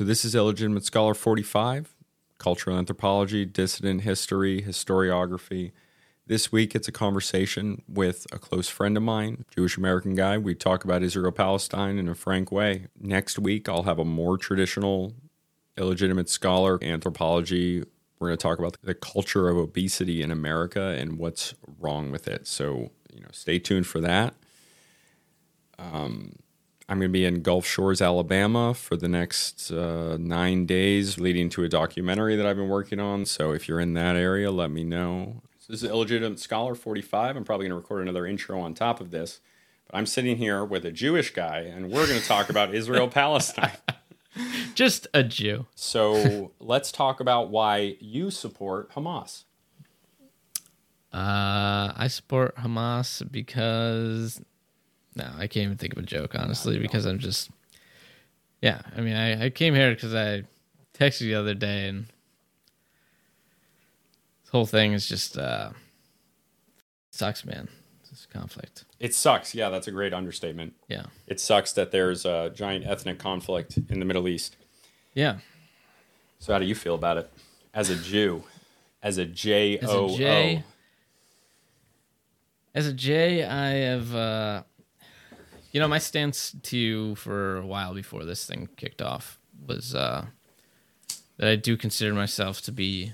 So this is Illegitimate Scholar 45, Cultural Anthropology, Dissident History, Historiography. This week it's a conversation with a close friend of mine, Jewish American guy. We talk about Israel Palestine in a frank way. Next week I'll have a more traditional illegitimate scholar anthropology. We're going to talk about the culture of obesity in America and what's wrong with it. So, you know, stay tuned for that. Um, I'm going to be in Gulf Shores, Alabama for the next uh, nine days, leading to a documentary that I've been working on. So if you're in that area, let me know. So this is Illegitimate Scholar 45. I'm probably going to record another intro on top of this. But I'm sitting here with a Jewish guy, and we're going to talk about Israel Palestine. Just a Jew. So let's talk about why you support Hamas. Uh, I support Hamas because no, I can't even think of a joke honestly because I'm just yeah. I mean, I, I came here because I texted you the other day and this whole thing is just uh sucks, man. This conflict. It sucks. Yeah, that's a great understatement. Yeah. It sucks that there's a giant ethnic conflict in the Middle East. Yeah. So how do you feel about it as a Jew, as a J O O? As a J, I have, uh, you know, my stance to you for a while before this thing kicked off was uh, that I do consider myself to be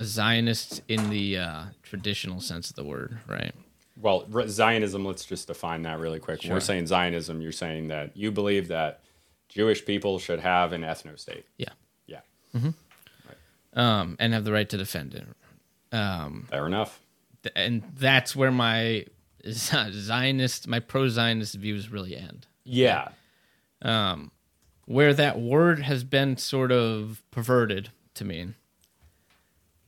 a Zionist in the uh, traditional sense of the word, right? Well, Zionism. Let's just define that really quick. When we're saying Zionism, you're saying that you believe that Jewish people should have an ethno state. Yeah. Yeah, Um, and have the right to defend it. Um, fair enough. th- and that's where my Zionist, my pro-Zionist views really end. Yeah, um, where that word has been sort of perverted to mean.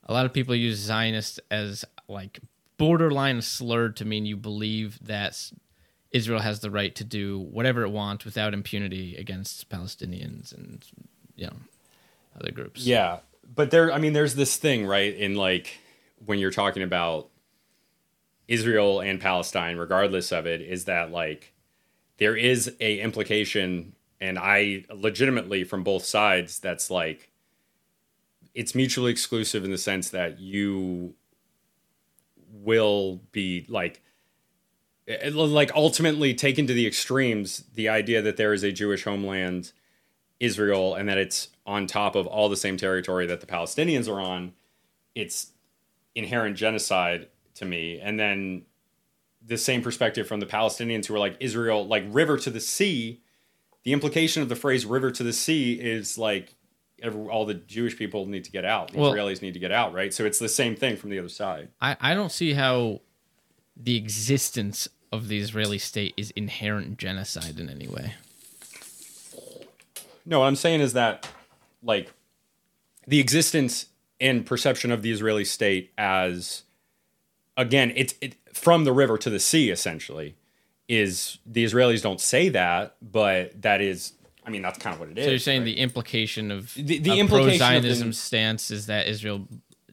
A lot of people use Zionist as like borderline slur to mean you believe that Israel has the right to do whatever it wants without impunity against Palestinians and you know other groups. yeah. But there, I mean, there's this thing, right? In like when you're talking about Israel and Palestine, regardless of it, is that like there is a implication, and I legitimately from both sides, that's like it's mutually exclusive in the sense that you will be like it- like ultimately taken to the extremes the idea that there is a Jewish homeland Israel and that it's on top of all the same territory that the Palestinians are on it's inherent genocide to me. And then the same perspective from the Palestinians who are like Israel like river to the sea. The implication of the phrase river to the sea is like every, all the Jewish people need to get out. The Well- Israelis need to get out right? So it's the same thing from the other side. I, I don't see how the existence of the Israeli state is inherent genocide in any way. No, what I'm saying is that, like, the existence and perception of the Israeli state as, again, it's it, from the river to the sea, essentially, is the Israelis don't say that, but that is, I mean, that's kind of what it is. So you're saying right? the implication of The- the implication pro-Zionism the- stance is that Israel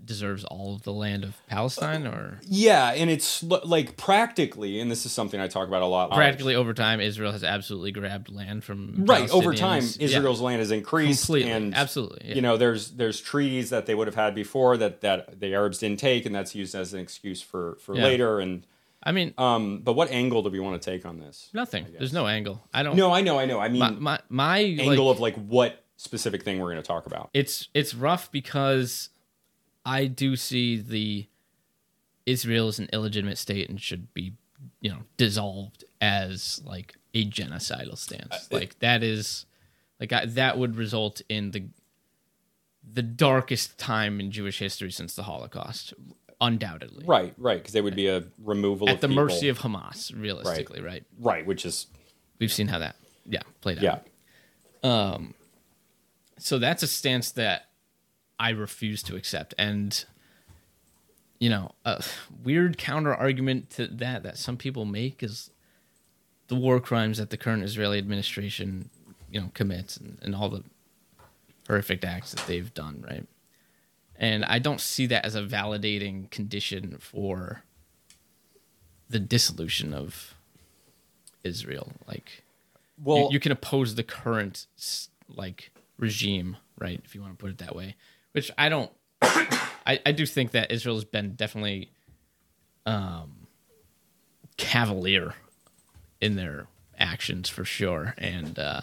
deserves all of the land of Palestine, or yeah, and it's like practically, and this is something I talk about a lot. practically over time, Israel has absolutely grabbed land from right over time, Palestinians. Yeah, Israel's land has increased, completely, and absolutely. Yeah. you know there's there's treaties that they would have had before that that the Arabs didn't take, and that's used as an excuse for for Yeah. later. And I mean, um, but what angle do we want to take on this? nothing. There's no angle. I don't. No, I know, I know. I mean, my my, my angle like, of like what specific thing we're going to talk about. it's it's rough because I do see the Israel is an illegitimate state and should be, you know, dissolved as like a genocidal stance. like that is, like I, that would result in the the darkest time in Jewish history since the Holocaust, undoubtedly. Right, right, because there would be a removal At of the people. mercy of Hamas, realistically, right? right, which is We've seen how that, yeah, played out. yeah, Um. so that's a stance that I refuse to accept. And you know, a weird counter argument to that that some people make is the war crimes that the current Israeli administration, you know, commits and, and all the horrific acts that they've done, right? And I don't see that as a validating condition for the dissolution of Israel. Like, well, you, you can oppose the current like regime, right? If you want to put it that way, which I don't. I, I do think that Israel has been definitely um, cavalier in their actions for sure, and uh,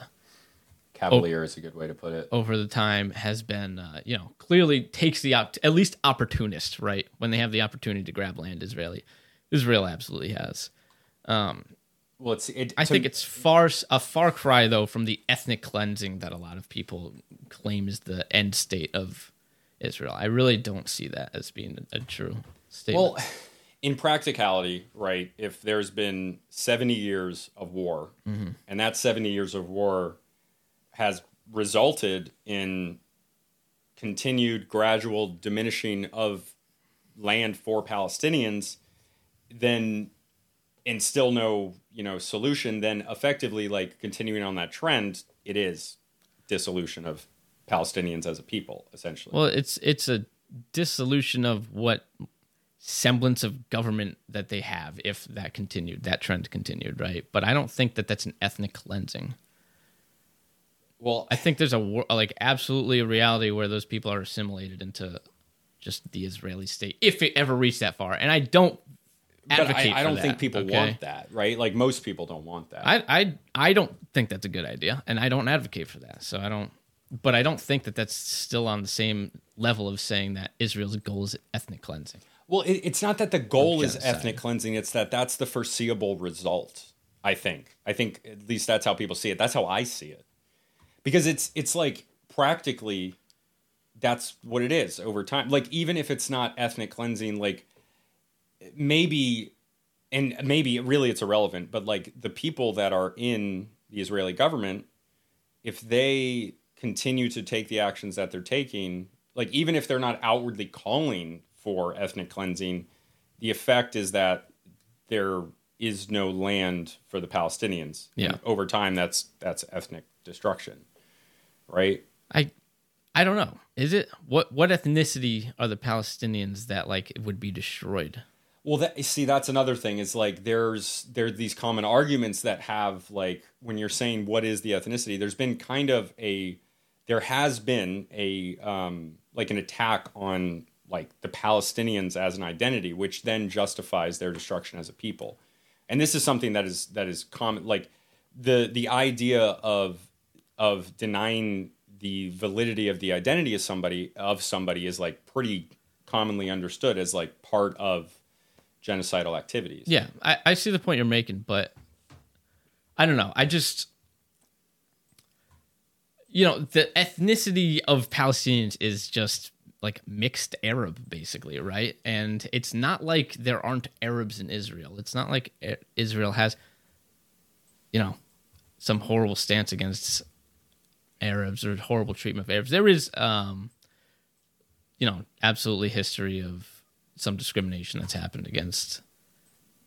Cavalier is a good way to put it. over the time has been, uh, you know, clearly takes the op- at least opportunist, right? When they have the opportunity to grab land, Israeli, Israel absolutely has. Well, it's it. I think it's far a far cry though from the ethnic cleansing that a lot of people claim is the end state of Israel. I really don't see that as being a, true statement. Well, in practicality, right, if there's been 70 years of war, mm-hmm. and that 70 years of war has resulted in continued gradual diminishing of land for Palestinians, then and still no, you know, solution, then effectively like continuing on that trend, it is dissolution of Palestinians as a people, essentially. Well, it's it's a dissolution of what semblance of government that they have if that continued, that trend continued, right? But I don't think that that's an ethnic cleansing. well I think there's a like absolutely a reality where those people are assimilated into just the Israeli state if it ever reached that far. And I don't advocate. I, I don't think that, people okay? want that, right? Like most people don't want that. I, I I don't think that's a good idea, and I don't advocate for that. So I don't. But I don't think that that's still on the same level of saying that Israel's goal is ethnic cleansing. well, it, it's not that the goal is ethnic cleansing; it's that that's the foreseeable result. I think. I think at least that's how people see it. That's how I see it, because it's it's like practically that's what it is over time. Like even if it's not ethnic cleansing, like maybe and maybe really it's irrelevant, but like the people that are in the Israeli government, if they continue to take the actions that they're taking, like even if they're not outwardly calling for ethnic cleansing, the effect is that there is no land for the Palestinians. Yeah. And over time that's that's ethnic destruction. Right? I I don't know. Is it what what ethnicity are the Palestinians that like would be destroyed? Well, that, see, that's another thing. Is like there's there are these common arguments that have like when you're saying what is the ethnicity. There's been kind of a there has been a um, like an attack on like the Palestinians as an identity, which then justifies their destruction as a people. And this is something that is that is common. Like the the idea of of denying the validity of the identity of somebody of somebody is like pretty commonly understood as like part of genocidal activities. Yeah, I, I see the point you're making, but I don't know. I just you know, the ethnicity of Palestinians is just like mixed Arab, basically, right? And it's not like there aren't Arabs in Israel. It's not like Israel has, you know, some horrible stance against Arabs or horrible treatment of Arabs. There is, um, you know, absolutely history of some discrimination that's happened against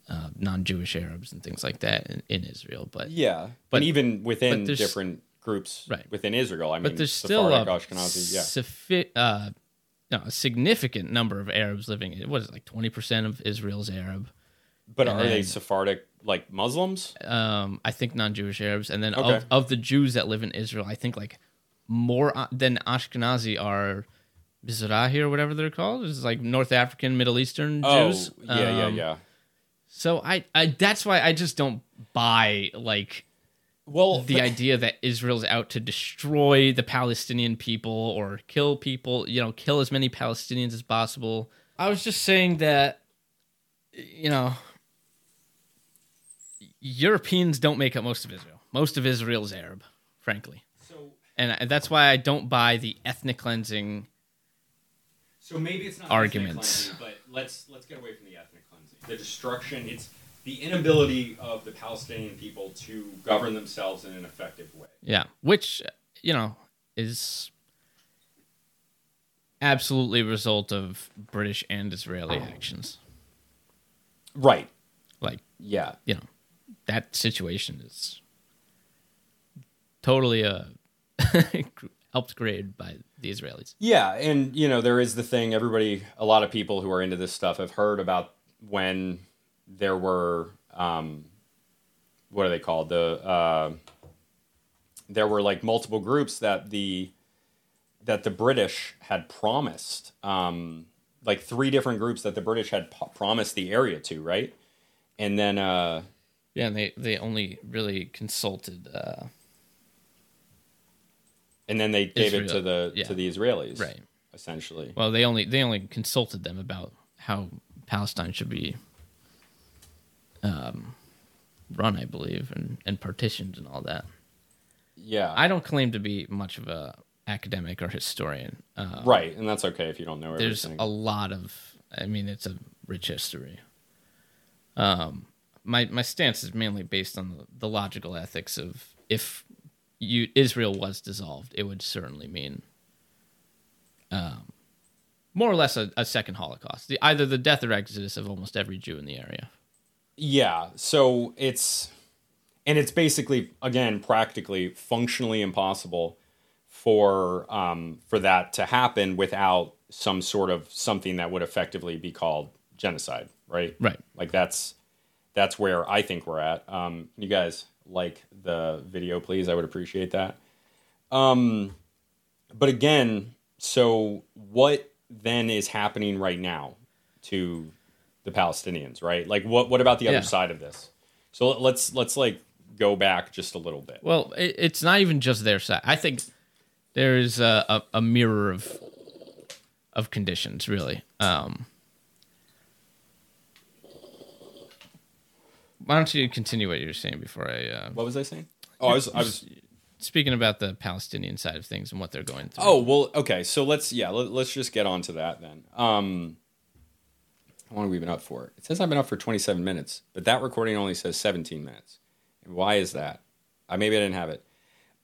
uh, non-Jewish Arabs and things like that in, in Israel. But Yeah, But- but even within but different groups Right. within Israel, I mean, but there's still a Ashkenazi, yeah. suffi- uh, no, a significant number of Arabs living. in What is it, like twenty percent of Israel's Arab? But and are they Sephardic like Muslims? Um, I think non-Jewish Arabs, and then Okay. of, of the Jews that live in Israel, I think like more uh, than Ashkenazi are Mizrahi or whatever they're called. It's like North African, Middle Eastern Jews. Oh, yeah, yeah, Um, yeah. So I, I that's why I just don't buy like Well, the idea that Israel's out to destroy the Palestinian people or kill people, you know, kill as many Palestinians as possible. I was just saying that, you know, Europeans don't make up most of Israel. Most of Israel is Arab, frankly. so And that's why I don't buy the ethnic cleansing. So maybe it's not Arguments. ethnic cleansing, but let's let's get away from the ethnic cleansing. The destruction. It's the inability of the Palestinian people to govern themselves in an effective way. Yeah, which, you know, is absolutely a result of British and Israeli actions. Right. Like, Yeah. you know, that situation is totally uh, helped created by the Israelis. Yeah, and you know there is the thing. Everybody, a lot of people who are into this stuff have heard about when there were um, what are they called the uh, there were like multiple groups that the that the British had promised, um, like three different groups that the British had p- promised the area to, right? And then, uh, Yeah, and they they only really consulted. Uh, and then they gave it to the yeah. to the Israelis, right. Essentially, Well, they only they only consulted them about how Palestine should be um, run, I believe, and, and partitioned and all that. yeah, I don't claim to be much of a academic or historian. Uh, right, and that's okay if you don't know everything. there's everything. a lot of i mean it's a rich history um my my stance is mainly based on the, the logical ethics of if you israel was dissolved it would certainly mean um more or less a, a second holocaust the, either the death or exodus of almost every jew in the area Yeah, so it's and it's basically again practically functionally impossible for um, for that to happen without some sort of something that would effectively be called genocide, right? right Like that's that's where I think we're at. Um, you guys like the video, please? I would appreciate that. Um, but again, so what then is happening right now to the Palestinians, right? Like what what about the Yeah. other side of this? So let- let's let's like go back just a little bit. Well, it, it's not even just their side. I think there is a, a, a mirror of of conditions, really. Um, why don't you continue what you were saying before I uh, What was I saying? Oh, I was I was speaking about the Palestinian side of things and what they're going through? Oh well, okay. So let's yeah, let, let's just get on to that then. Um, how long have we been up for? It says I've been up for 27 minutes, but that recording only says 17 minutes. And why is that? I maybe I didn't have it.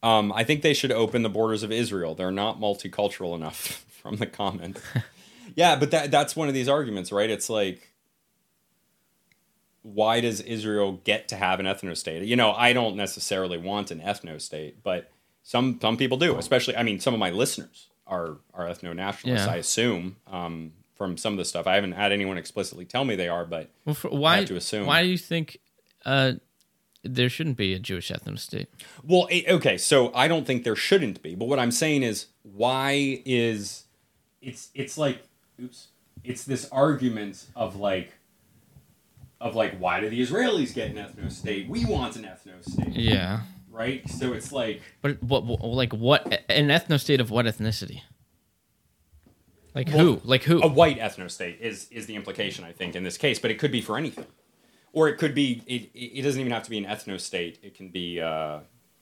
Um, I think they should open the borders of Israel. They're not multicultural enough from the comments. yeah, but that that's one of these arguments, right? It's like why does Israel get to have an ethno state? You know, I don't necessarily want an ethno state, but some some people do. Especially, I mean, some of my listeners are are ethno nationalists. Yeah. I assume um, from some of the stuff. I haven't had anyone explicitly tell me they are, but Well, for, why? have to assume. Why do you think uh, there shouldn't be a Jewish ethno state? Well, it, okay, so I don't think there shouldn't be, but what I'm saying is, why is it's it's like, oops, it's this argument of like, of like, why do the Israelis get an ethno state? We want an ethno state, Yeah, right? So it's like, but what, what like what an ethno state of what ethnicity? Like who? Like who? a white ethno state is is the implication I think in this case, but it could be for anything, or it could be it. It doesn't even have to be an ethno state. It can be, uh,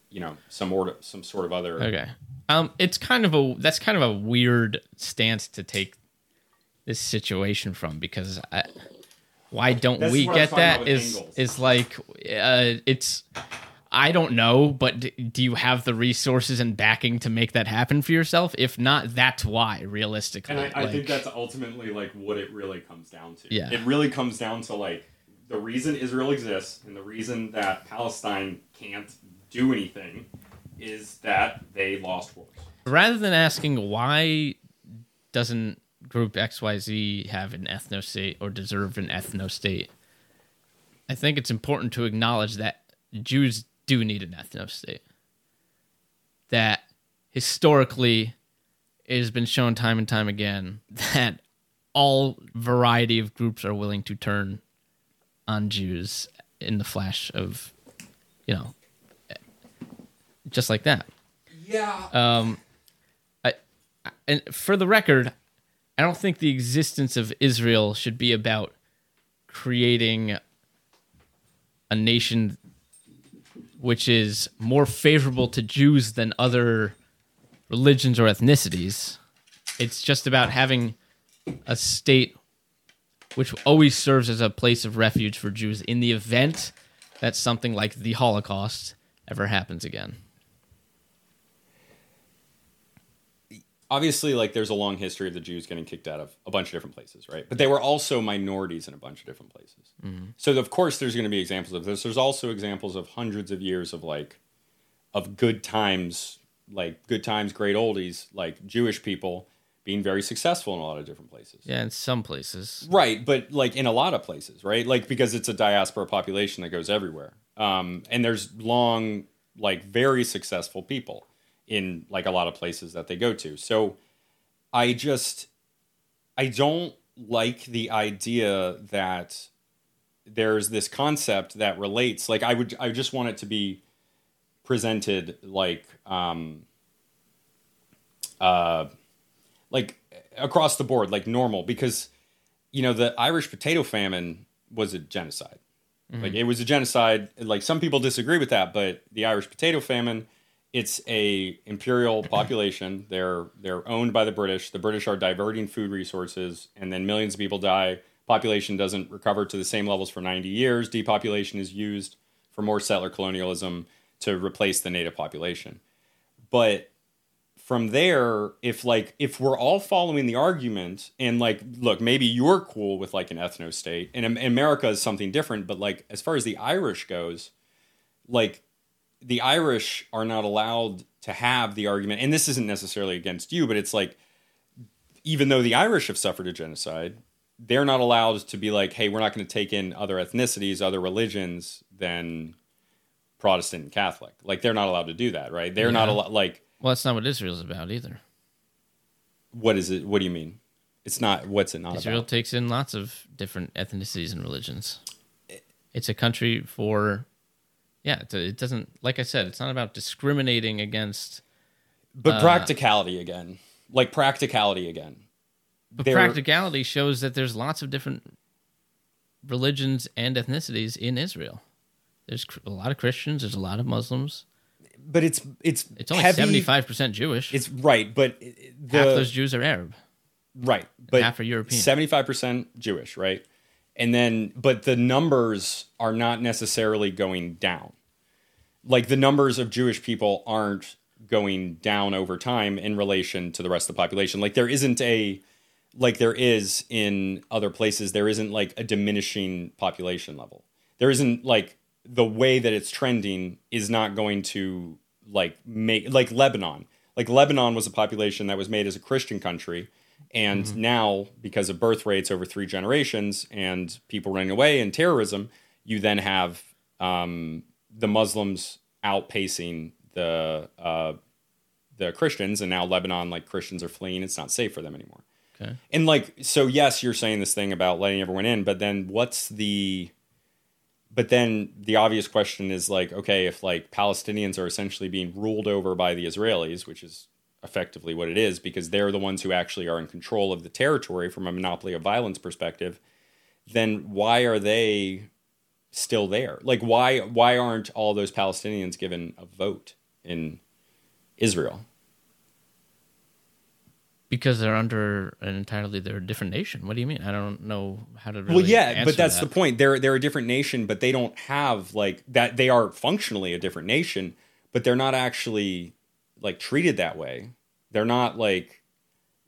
you know, some order, some sort of other. Okay. Um, it's kind of a that's kind of a weird stance to take this situation from because I, why don't That's we what I was get that? Is is like uh, it's I don't know, but d- do you have the resources and backing to make that happen for yourself? If not, that's why. Realistically, And I, I think that's ultimately like what it really comes down to. Yeah. It really comes down to like the reason Israel exists and the reason that Palestine can't do anything is that they lost wars. rather than asking why doesn't group xyz have an ethno state or deserve an ethno state i think it's important to acknowledge that jews do need an ethno state that historically it has been shown time and time again that all variety of groups are willing to turn on jews in the flash of you know just like that Yeah. um, I, I- and for the record, I don't think the existence of Israel should be about creating a nation which is more favorable to Jews than other religions or ethnicities. It's just about having a state which always serves as a place of refuge for Jews in the event that something like the Holocaust ever happens again. Obviously, like there's a long history of the Jews getting kicked out of a bunch of different places, right? But they were also minorities in a bunch of different places. So of course there's going to be examples of this. There's also examples of hundreds of years of like of good times, like good times, great oldies, like Jewish people being very successful in a lot of different places. Yeah, in some places. Right, but like in a lot of places, right? Like because it's a diaspora population that goes everywhere. Um, and there's long like very successful people in like a lot of places that they go to. So I just I don't like the idea that there's this concept that relates like I would I just want it to be presented like um uh like across the board like normal because you know the Irish potato famine was a genocide. Mm-hmm. Like it was a genocide. Like some people disagree with that, but the Irish potato famine, it's a imperial population. They're they're owned by the British. The British are diverting food resources, and then millions of people die. Population doesn't recover to the same levels for 90 years. Depopulation is used for more settler colonialism to replace the native population. But from there if like if we're all following the argument and like look maybe you're cool with like an ethno state and america is something different but like as far as the irish goes like the irish are not allowed to have the argument and this isn't necessarily against you but it's like even though the irish have suffered a genocide they're not allowed to be like hey we're not going to take in other ethnicities other religions than protestant and catholic like they're not allowed to do that right they're yeah. not allowed like well, that's not what Israel's about either. What is it? What do you mean? It's not. What's it not Israel about? takes in lots of different ethnicities and religions. Eh. It's a country for, yeah. it doesn't. Like I said, it's not about discriminating against. But uh, practicality again, like practicality again. But practicality shows that there's lots of different religions and ethnicities in Israel. There's a lot of Christians. There's a lot of Muslims but it's it's it's only seventy five percent Jewish. It's right, but the, half those Jews are Arab. Right, but half are European. Seventy five percent Jewish, right? And then, but the numbers are not necessarily going down. Like the numbers of Jewish people aren't going down over time in relation to the rest of the population. Like there isn't a like there is in other places. There isn't like a diminishing population level. There isn't like the way that it's trending is not going to like make like Lebanon. Like Lebanon was a population that was made as a Christian country, and mm-hmm. now because of birth rates over three generations and people running away and terrorism, you then have um, the Muslims outpacing the uh, the Christians, and now Lebanon, like Christians, are fleeing. It's not safe for them anymore. Okay. And like, so yes, you're saying this thing about letting everyone in, but then what's the but then the obvious question is like, okay, if like Palestinians are essentially being ruled over by the Israelis, which is effectively what it is, because they're the ones who actually are in control of the territory from a monopoly of violence perspective, then why are they still there? Like why why aren't all those Palestinians given a vote in Israel? because they're under an entirely they're a different nation. What do you mean? I don't know how to. Really well, yeah, but that's that. the point. They're they're a different nation, but they don't have like that. They are functionally a different nation, but they're not actually like treated that way. They're not like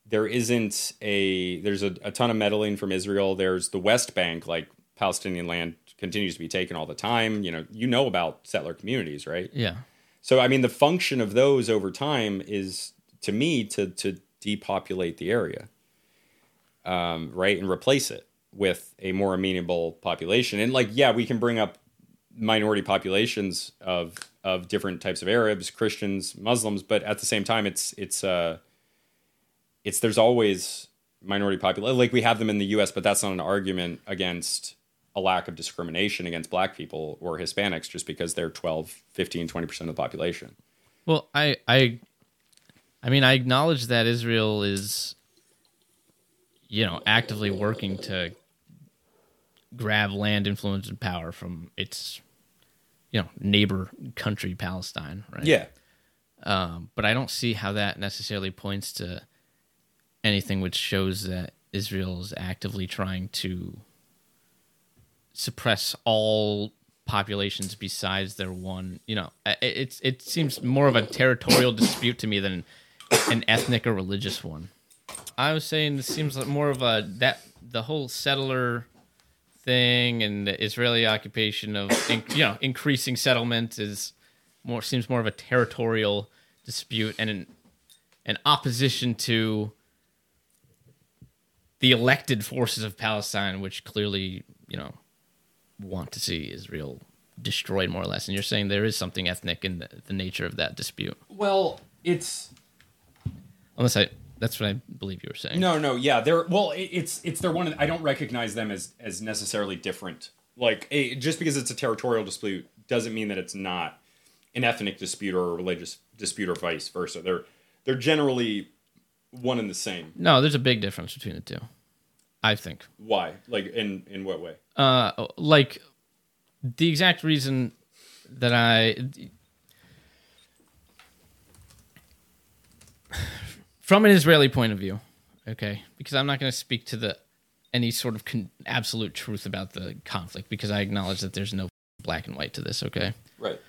there isn't a there's a, a ton of meddling from Israel. There's the West Bank, like Palestinian land continues to be taken all the time. You know, you know about settler communities, right? Yeah. So I mean, the function of those over time is to me to to depopulate the area, um, right, and replace it with a more amenable population. And like, yeah, we can bring up minority populations of of different types of Arabs, Christians, Muslims, but at the same time, it's it's uh, it's there's always minority population like we have them in the U.S., but that's not an argument against a lack of discrimination against black people or Hispanics just because they're 12, 15, 20% of the population. Well, I I I mean, I acknowledge that Israel is, you know, actively working to grab land, influence, and power from its, you know, neighbor country, Palestine, right? Yeah. Um, but I don't see how that necessarily points to anything which shows that Israel is actively trying to suppress all populations besides their one. You know, it's it seems more of a territorial dispute to me than an ethnic or religious one. I was saying this seems like more of a that the whole settler thing and the Israeli occupation of you know increasing settlement is more seems more of a territorial dispute and an an opposition to the elected forces of Palestine, which clearly you know want to see Israel destroyed more or less. And you're saying there is something ethnic in the, the nature of that dispute. Well, it's Unless I, that's what I believe you were saying. no, no, yeah. They're well, it, it's it's they're one. I don't recognize them as as necessarily different. Like eh, just because it's a territorial dispute doesn't mean that it's not an ethnic dispute or a religious dispute or vice versa. They're they're generally one and the same. No, there's a big difference between the two. I think. Why? Like in in what way? Uh, like the exact reason that I from an Israeli point of view, okay, because I'm not going to speak to the any sort of con- absolute truth about the conflict because I acknowledge that there's no black and white to this, okay? Right.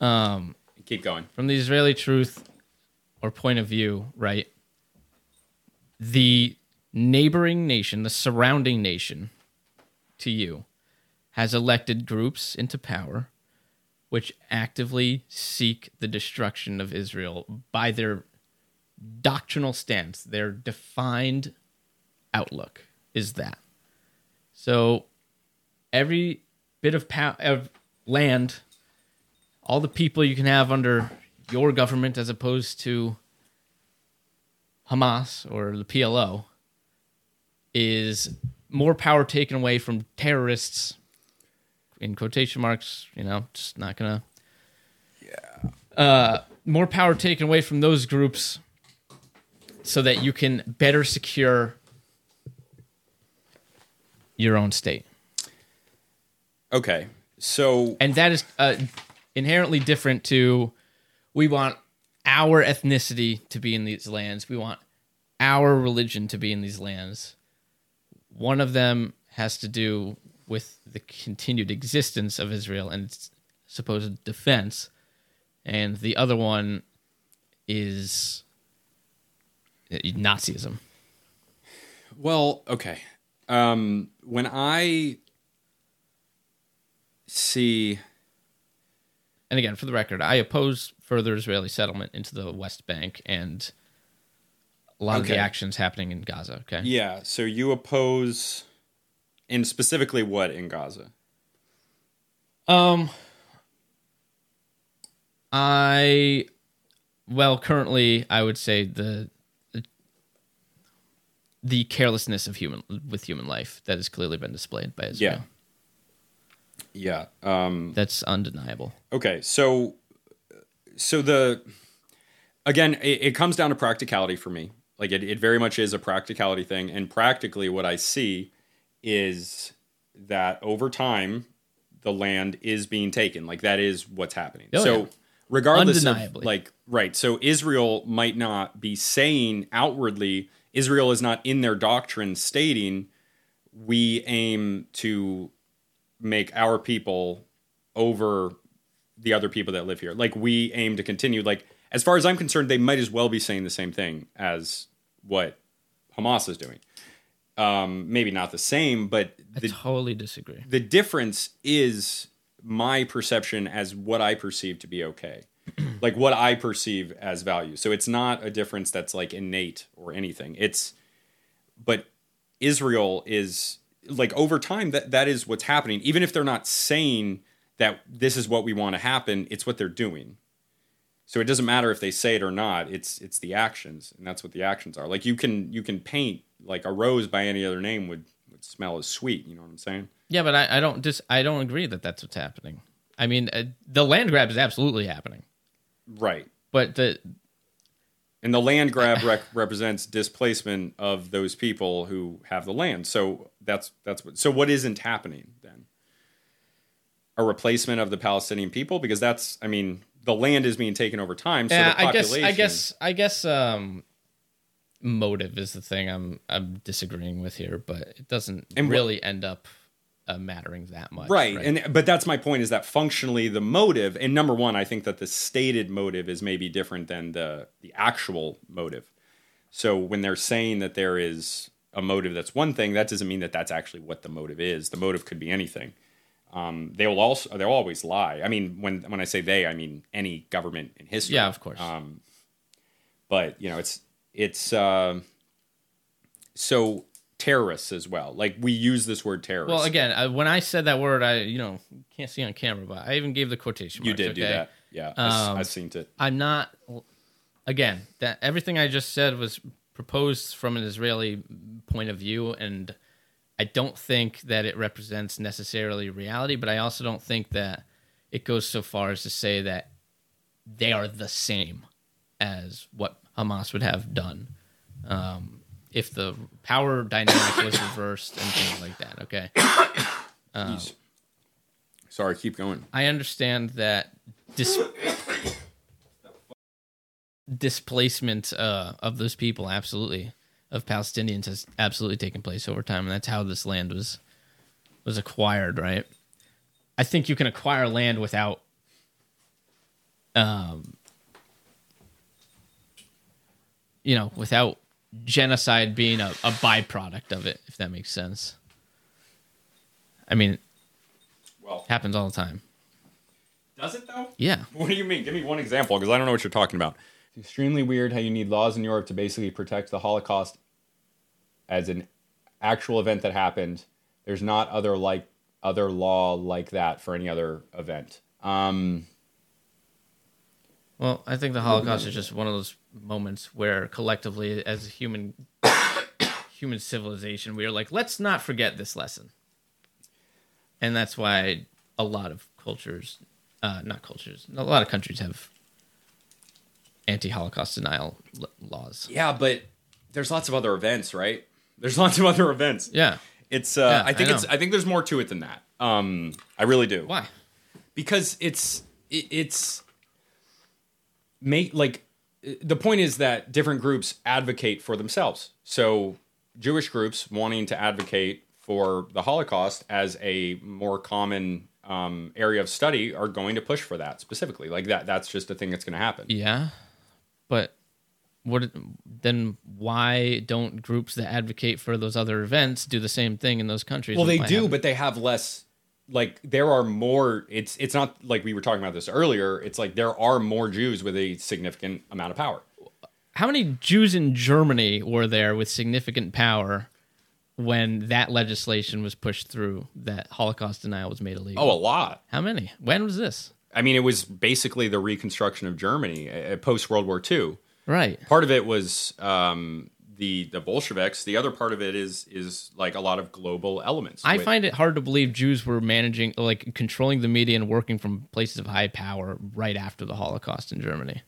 Um, Keep going. from the Israeli truth or point of view, right? The neighboring nation, the surrounding nation to you, has elected groups into power which actively seek the destruction of Israel by their doctrinal stance, their defined outlook is that. So every bit of, pow- of land all the people you can have under your government as opposed to Hamas or the PLO is more power taken away from terrorists in quotation marks, you know, just not gonna Yeah. Uh more power taken away from those groups so that you can better secure your own state. Okay. So and that is uh, inherently different to we want our ethnicity to be in these lands we want our religion to be in these lands one of them has to do with the continued existence of israel and its supposed defense and the other one is uh, nazism Well, okay. Um, when I see, and again for the record i oppose further israeli settlement into the west bank and a lot of the actions happening in gaza okay yeah, so you oppose, and specifically what in Gaza? Um, I, well, currently, I would say the the carelessness of human with human life that has clearly been displayed by Israel. Yeah. Um, That's undeniable. okay, so so the again, it, it comes down to practicality for me. Like it, it very much is a practicality thing, and practically, what I see is that over time, the land is being taken. Like that is what's happening. Oh, so yeah. regardless of like right, so Israel might not be saying outwardly. Israel is not in their doctrine stating we aim to make our people over the other people that live here. Like we aim to continue. Like as far as I'm concerned, they might as well be saying the same thing as what Hamas is doing. Um, maybe not the same, but I totally disagree. the difference is my perception as what I perceive to be okay. like what I perceive as value. So it's not a difference that's like innate or anything. It's but Israel is like over time that that is what's happening even if they're not saying that this is what we want to happen, it's what they're doing. So it doesn't matter if they say it or not. It's it's the actions, and that's what the actions are. Like you can you can paint like a rose by any other name would would smell as sweet. You know what I'm saying? Yeah, but I, I don't dis I don't agree that that's what's happening. I mean, uh, the land grab is absolutely happening, Right. but the And the land grab rec- represents displacement of those people who have the land. So that's that's what. So what isn't happening then? A replacement of the Palestinian people because that's I mean the land is being taken over time. So yeah, the I guess population, I guess I guess um motive is the thing I'm I'm disagreeing with here, but it doesn't And really end up uh, mattering that much. right. And but that's my point is that functionally the motive and number one I think that the stated motive is maybe different than the the actual motive. So when they're saying that there is a motive that's one thing, that doesn't mean that that's actually what the motive is. The motive could be anything. Um, they will also they'll always lie. I mean, when when I say they, I mean any government in history. Yeah, of course. Um, but you know, it's it's uh, so terrorists as well. Like we use this word terrorist. Well, again, uh, when I said that word, I you know can't see on camera, but I even gave the quotation. you marks, did do that. Yeah, I Um, I seen it. I'm not. Again, that everything I just said was proposed from an Israeli point of view, and I don't think that it represents necessarily reality. But I also don't think that it goes so far as to say that they are the same as what Hamas would have done um, if the power dynamic was reversed and things like that. Okay. Jeez. Sorry, keep going. I understand that dis- displacement uh, of those people, absolutely, of Palestinians, has absolutely taken place over time, and that's how this land was was acquired, right? I think you can acquire land without, um, you know, without genocide being a, a byproduct of it, if that makes sense. I mean, Well, happens all the time. does it though? Yeah. What do you mean? Give me one example because I don't know what you're talking about. It's extremely weird how you need laws in Europe to basically protect the Holocaust as an actual event that happened. There's not other like other law like that for any other event. Um, Well, I think the Holocaust is just one of those moments where collectively, as a human human civilization, we are like, let's not forget this lesson. And that's why a lot of cultures, uh, not cultures, a lot of countries have anti-Holocaust denial l- laws. yeah, but there's lots of other events, right? There's lots of other events. Yeah. It's uh, Yeah, I think I it's. I think there's more to it than that. Um, I really do. Why? because it's it, it's make like the point is that different groups advocate for themselves so jewish groups wanting to advocate for the holocaust as a more common um, area of study are going to push for that specifically like that that's just a thing that's going to happen Yeah. But what then why don't groups that advocate for those other events do the same thing in those countries? well they do haven't- but they have less like there are more it's it's not like we were talking about this earlier it's like there are more jews with a significant amount of power How many Jews in Germany were there with significant power when that legislation was pushed through that Holocaust denial was made illegal? oh a lot How many? When was this? I mean, it was basically the reconstruction of Germany uh, post World War II. Right. Part of it was um, the the Bolsheviks. The other part of it is is like a lot of global elements. I With- find it hard to believe Jews were managing, like, controlling the media and working from places of high power right after the Holocaust in Germany.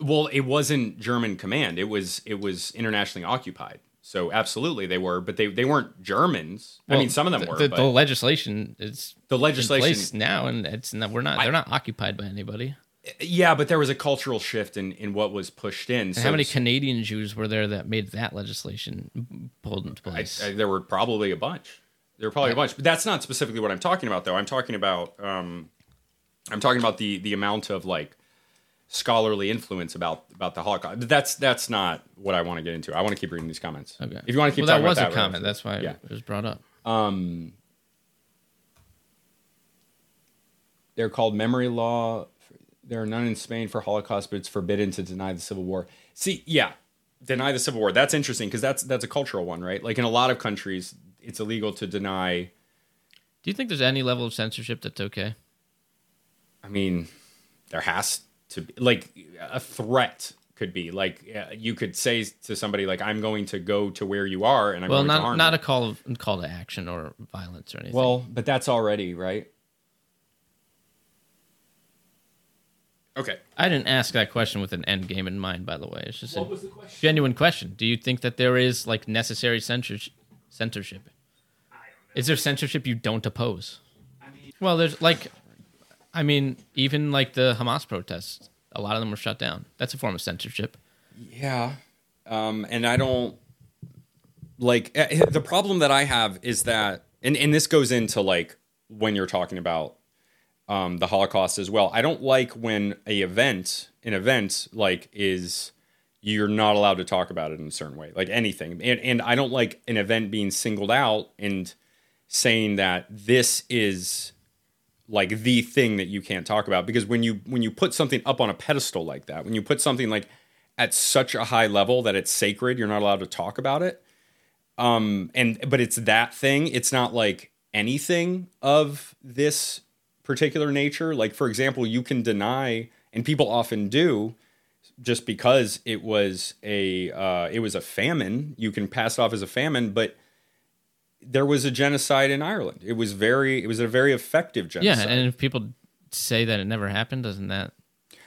well, it wasn't German command. It was it was internationally occupied. So absolutely they were, but they they weren't Germans. I mean, some of them the, were. The, but the legislation is the legislation, place now, and it's not, we're not. They're not occupied by anybody. yeah, but there was a cultural shift in in what was pushed in. So how many Canadian Jews were there that made that legislation pulled into place? I, there were probably a bunch. There were probably a bunch, but that's not specifically what I'm talking about, though. I'm talking about, um, I'm talking about the the amount of like scholarly influence about about the Holocaust. That's that's not what I want to get into. I want to keep reading these comments. okay. If you want to keep well, that was a that, comment. That's why Yeah. it was brought up. Um, they're called memory law. There are none in Spain for Holocaust, but it's forbidden to deny the Civil War. See, yeah, deny the Civil War. That's interesting because that's that's a cultural one, right? Like in a lot of countries, it's illegal to deny. Do you think there's any level of censorship that's okay? I mean, there has to be like a threat could be like uh, you could say to somebody like I'm going to go to where you are and I'm well, going to not harm not you. a call of call to action or violence or anything. well, but that's already right. Okay. I didn't ask that question with an end game in mind. By the way, it's just a was the question? genuine question. Do you think that there is like necessary censorship? Censorship. Is there censorship you don't oppose? well, there's like, I mean, even like the Hamas protests, a lot of them were shut down. That's a form of censorship. Yeah. Um, and I don't like eh, the problem that I have is that, and, and this goes into like when you're talking about um, the Holocaust as well. I don't like when a event, an event like is you're not allowed to talk about it in a certain way, like anything. And, and I don't like an event being singled out and saying that this is like the thing that you can't talk about because when you when you put something up on a pedestal like that when you put something like at such a high level that it's sacred you're not allowed to talk about it Um, and but it's that thing. It's not like anything of this particular nature. Like for example, you can deny, and people often do, just because it was a uh, it was a famine. You can pass it off as a famine, but there was a genocide in Ireland. It was very it was a very effective genocide. Yeah, and if people say that it never happened, doesn't that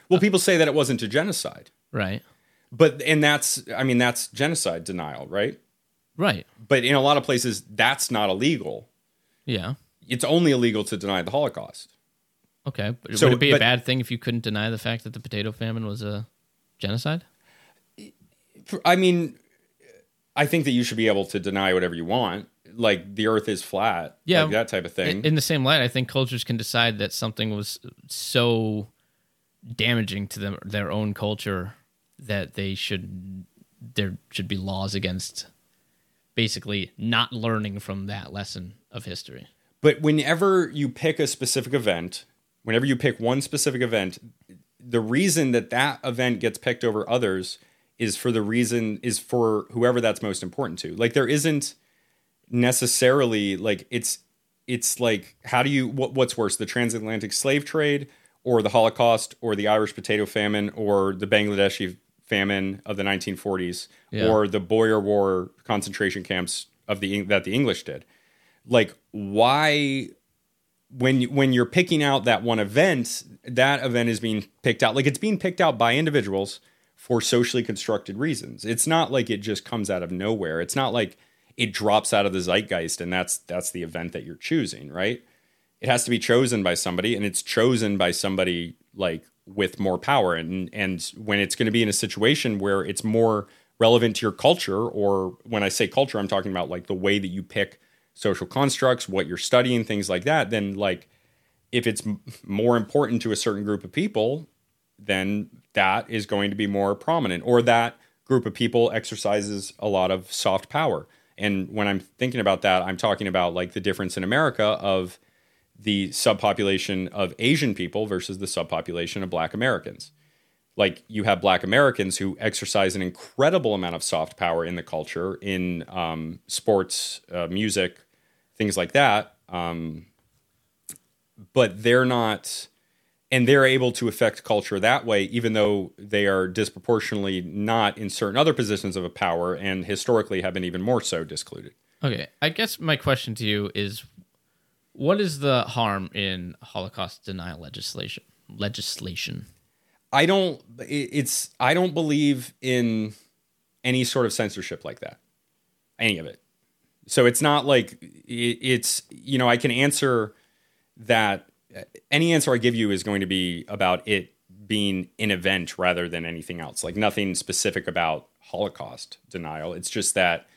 well, people say that it wasn't a genocide, right? but and that's I mean that's genocide denial, right? Right. But in a lot of places, that's not illegal. Yeah. It's only illegal to deny the Holocaust. Okay. But So, would it be but- a bad thing if you couldn't deny the fact that the potato famine was a genocide? I mean, I think that you should be able to deny whatever you want. Like the Earth is flat, Yeah. like that type of thing. In, the same light, I think cultures can decide that something was so damaging to them their own culture that they should there should be laws against basically not learning from that lesson of history. But whenever you pick a specific event, whenever you pick one specific event, the reason that that event gets picked over others is for the reason is for whoever that's most important to. Like there isn't necessarily like it's it's like how do you what, what's worse, the transatlantic slave trade or the Holocaust or the Irish potato famine or the Bangladeshi famine of the 1940s Yeah. or the Boer War concentration camps of the that the English did? Like why when when you're picking out that one event that event is being picked out like it's being picked out by individuals for socially constructed reasons. It's not like it just comes out of nowhere. It's not like it drops out of the zeitgeist and that's that's the event that you're choosing right? It has to be chosen by somebody and it's chosen by somebody like with more power and and when it's going to be in a situation where it's more relevant to your culture or when i say culture i'm talking about like the way that you pick social constructs what you're studying things like that then like if it's more important to a certain group of people then that is going to be more prominent or that group of people exercises a lot of soft power and when i'm thinking about that i'm talking about like the difference in america of the subpopulation of asian people versus the subpopulation of black americans. Like you have black americans who exercise an incredible amount of soft power in the culture in um, sports uh, music things like that um, but they're not and they're able to affect culture that way even though they are disproportionately not in certain other positions of a power and historically have been even more so discluded Okay, I guess my question to you is what is the harm in Holocaust denial legislation? Legislation. I don't it's I don't believe in any sort of censorship like that. Any of it. So it's not like it, it's you know I can answer that any answer I give you is going to be about it being an event rather than anything else. Like nothing specific about Holocaust denial. It's just that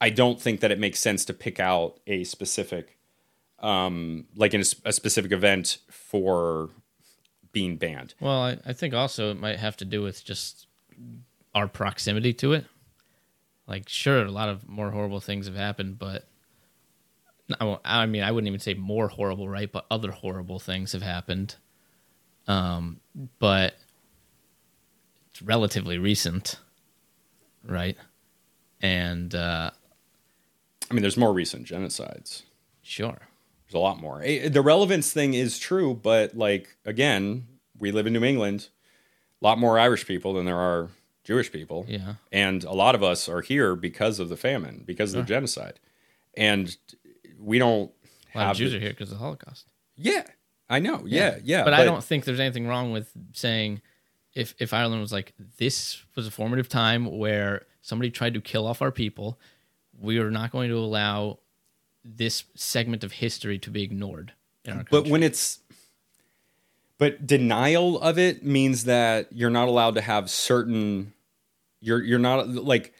I don't think that it makes sense to pick out a specific um like in a specific event for being banned. Well, I, I think also it might have to do with just our proximity to it. Like, sure, a lot of more horrible things have happened, but I, mean, I wouldn't even say more horrible, right? But other horrible things have happened. Um, but it's relatively recent, right? And uh, I mean, there's more recent genocides. sure, There's a lot more. The relevance thing is true, but like again, we live in New England. A lot more Irish people than there are Jewish people, yeah, and a lot of us are here because of the famine, because of the genocide, and we don't a lot have. of Jews the- are here because of the Holocaust. yeah, I know. Yeah, yeah. but, I don't think there's anything wrong with saying if if Ireland was like this was a formative time where somebody tried to kill off our people, we are not going to allow this segment of history to be ignored in our country. But when it's but denial of it means that you're not allowed to have certain you're you're not like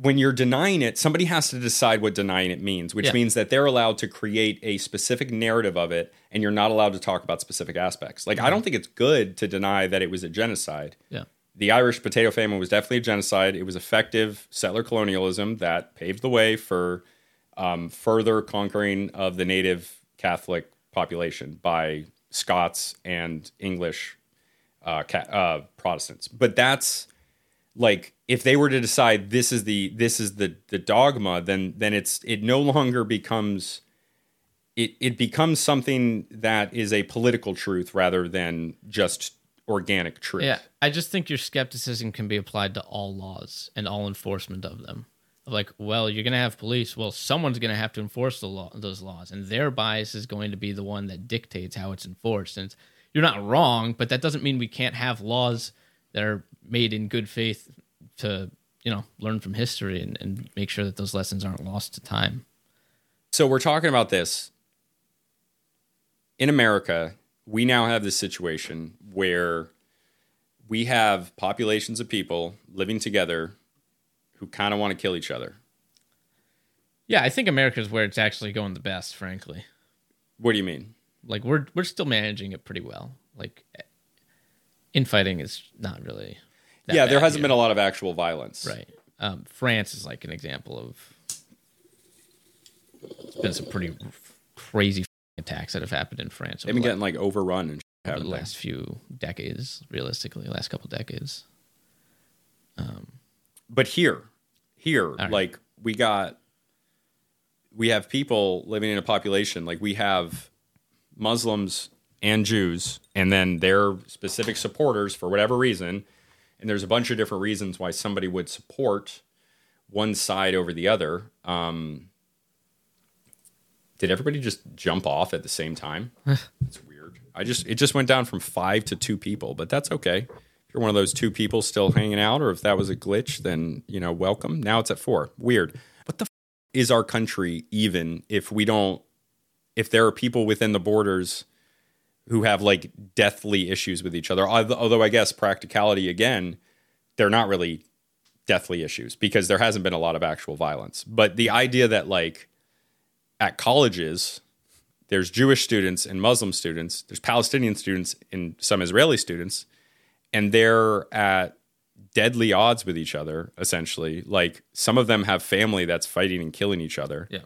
when you're denying it, somebody has to decide what denying it means, which Yeah. means that they're allowed to create a specific narrative of it and you're not allowed to talk about specific aspects. Like I don't think it's good to deny that it was a genocide. yeah, The Irish potato famine was definitely a genocide. It was effective settler colonialism that paved the way for um, further conquering of the native Catholic population by Scots and English uh, ca- uh, Protestants. But that's like if they were to decide this is the this is the the dogma, then then it's it no longer becomes it it becomes something that is a political truth rather than just organic truth. Yeah, I just think your skepticism can be applied to all laws and all enforcement of them. Like, well, you're going to have police. Well, someone's going to have to enforce the law, those laws, and their bias is going to be the one that dictates how it's enforced. And it's, you're not wrong, but that doesn't mean we can't have laws that are made in good faith to, you know, learn from history and, and make sure that those lessons aren't lost to time. So we're talking about this in America. We now have this situation where we have populations of people living together who kind of want to kill each other. Yeah, I think America is where it's actually going the best, frankly. What do you mean? Like we're we're still managing it pretty well. Like infighting is not really. Yeah, there hasn't been a lot of actual violence. Right. Um, France is like an example of. It's been some pretty crazy attacks that have happened in France. They've been getting like overrun and over the last few decades, realistically, last couple decades. Um, but here, here, right. like we got, we have people living in a population like we have Muslims and Jews, and then their specific supporters for whatever reason. And there's a bunch of different reasons why somebody would support one side over the other. Um, did everybody just jump off at the same time? It's weird. I just it just went down from five to two people, but that's okay. If you're one of those two people still hanging out, or if that was a glitch, then you know, welcome. Now it's at four. Weird. What the f- is our country even if we don't? If there are people within the borders who have like deathly issues with each other, although I guess practicality again, they're not really deathly issues because there hasn't been a lot of actual violence. But the idea that like at colleges there's Jewish students and Muslim students, there's Palestinian students and some Israeli students, and they're at deadly odds with each other, essentially. Like some of them have family that's fighting and killing each other. Yeah.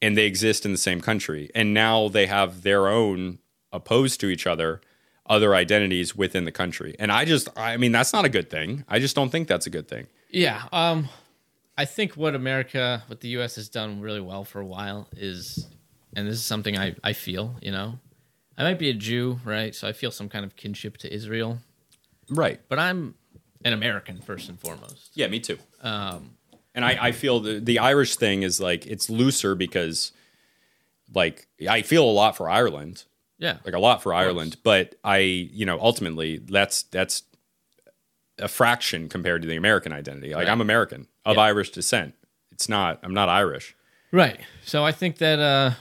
And they exist in the same country. And now they have their own opposed to each other other identities within the country. And I just I mean that's not a good thing. I just don't think that's a good thing. Yeah. Um I think what America, what the US has done really well for a while is and this is something I, I feel, you know. I might be a Jew, right? So I feel some kind of kinship to Israel. Right. But I'm an American first and foremost. Yeah, me too. Um, and I, I feel the, the Irish thing is like it's looser because like I feel a lot for Ireland. Yeah. Like a lot for Ireland. But I, you know, ultimately that's that's a fraction compared to the American identity. Like right. I'm American of yeah. Irish descent. It's not I'm not Irish. Right. So I think that uh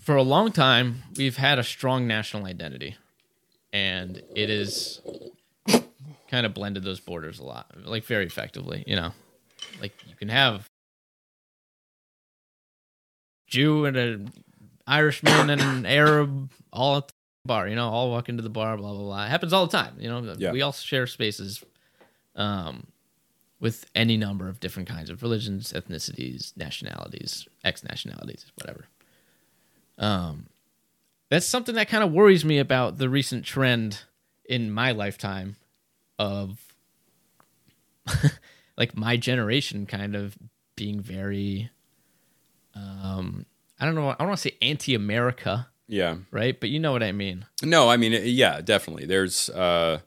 for a long time, we've had a strong national identity, and it is kind of blended those borders a lot, like very effectively. You know, like you can have Jew and an Irishman and an Arab all at the bar. You know, all walk into the bar. Blah blah blah. It happens all the time. You know, yeah. we all share spaces. Um, with any number of different kinds of religions, ethnicities, nationalities, ex nationalities, whatever. Um, that's something that kind of worries me about the recent trend in my lifetime of like my generation kind of being very um I don't know I don't want to say anti-America. Yeah. Right? But you know what I mean. No, I mean yeah, definitely. There's uh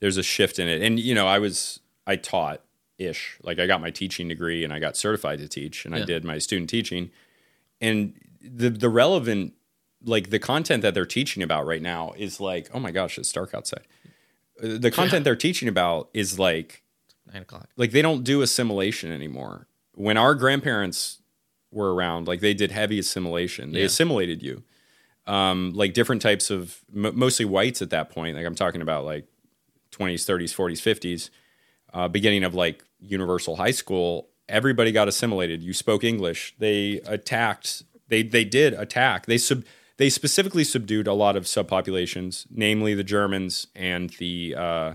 there's a shift in it. And you know, I was I taught ish. Like I got my teaching degree and I got certified to teach and yeah. I did my student teaching. And the the relevant like the content that they're teaching about right now is like oh my gosh it's dark outside uh, the content they're teaching about is like nine o'clock like they don't do assimilation anymore when our grandparents were around like they did heavy assimilation they yeah. assimilated you um, like different types of m- mostly whites at that point like i'm talking about like 20s 30s 40s 50s uh, beginning of like universal high school everybody got assimilated you spoke english they attacked they they did attack. They sub they specifically subdued a lot of subpopulations, namely the Germans and the uh,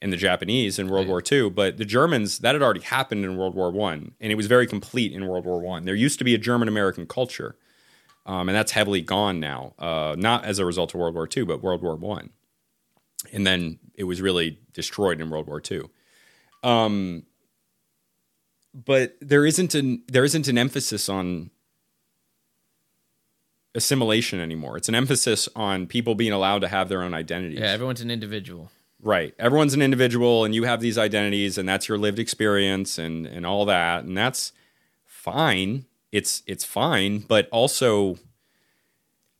and the Japanese in World right. War II. But the Germans that had already happened in World War One, and it was very complete in World War One. There used to be a German American culture, um, and that's heavily gone now. Uh, not as a result of World War II, but World War One, and then it was really destroyed in World War II. Um, but there isn't an there isn't an emphasis on assimilation anymore. It's an emphasis on people being allowed to have their own identities. Yeah, everyone's an individual. Right. Everyone's an individual and you have these identities and that's your lived experience and and all that and that's fine. It's it's fine, but also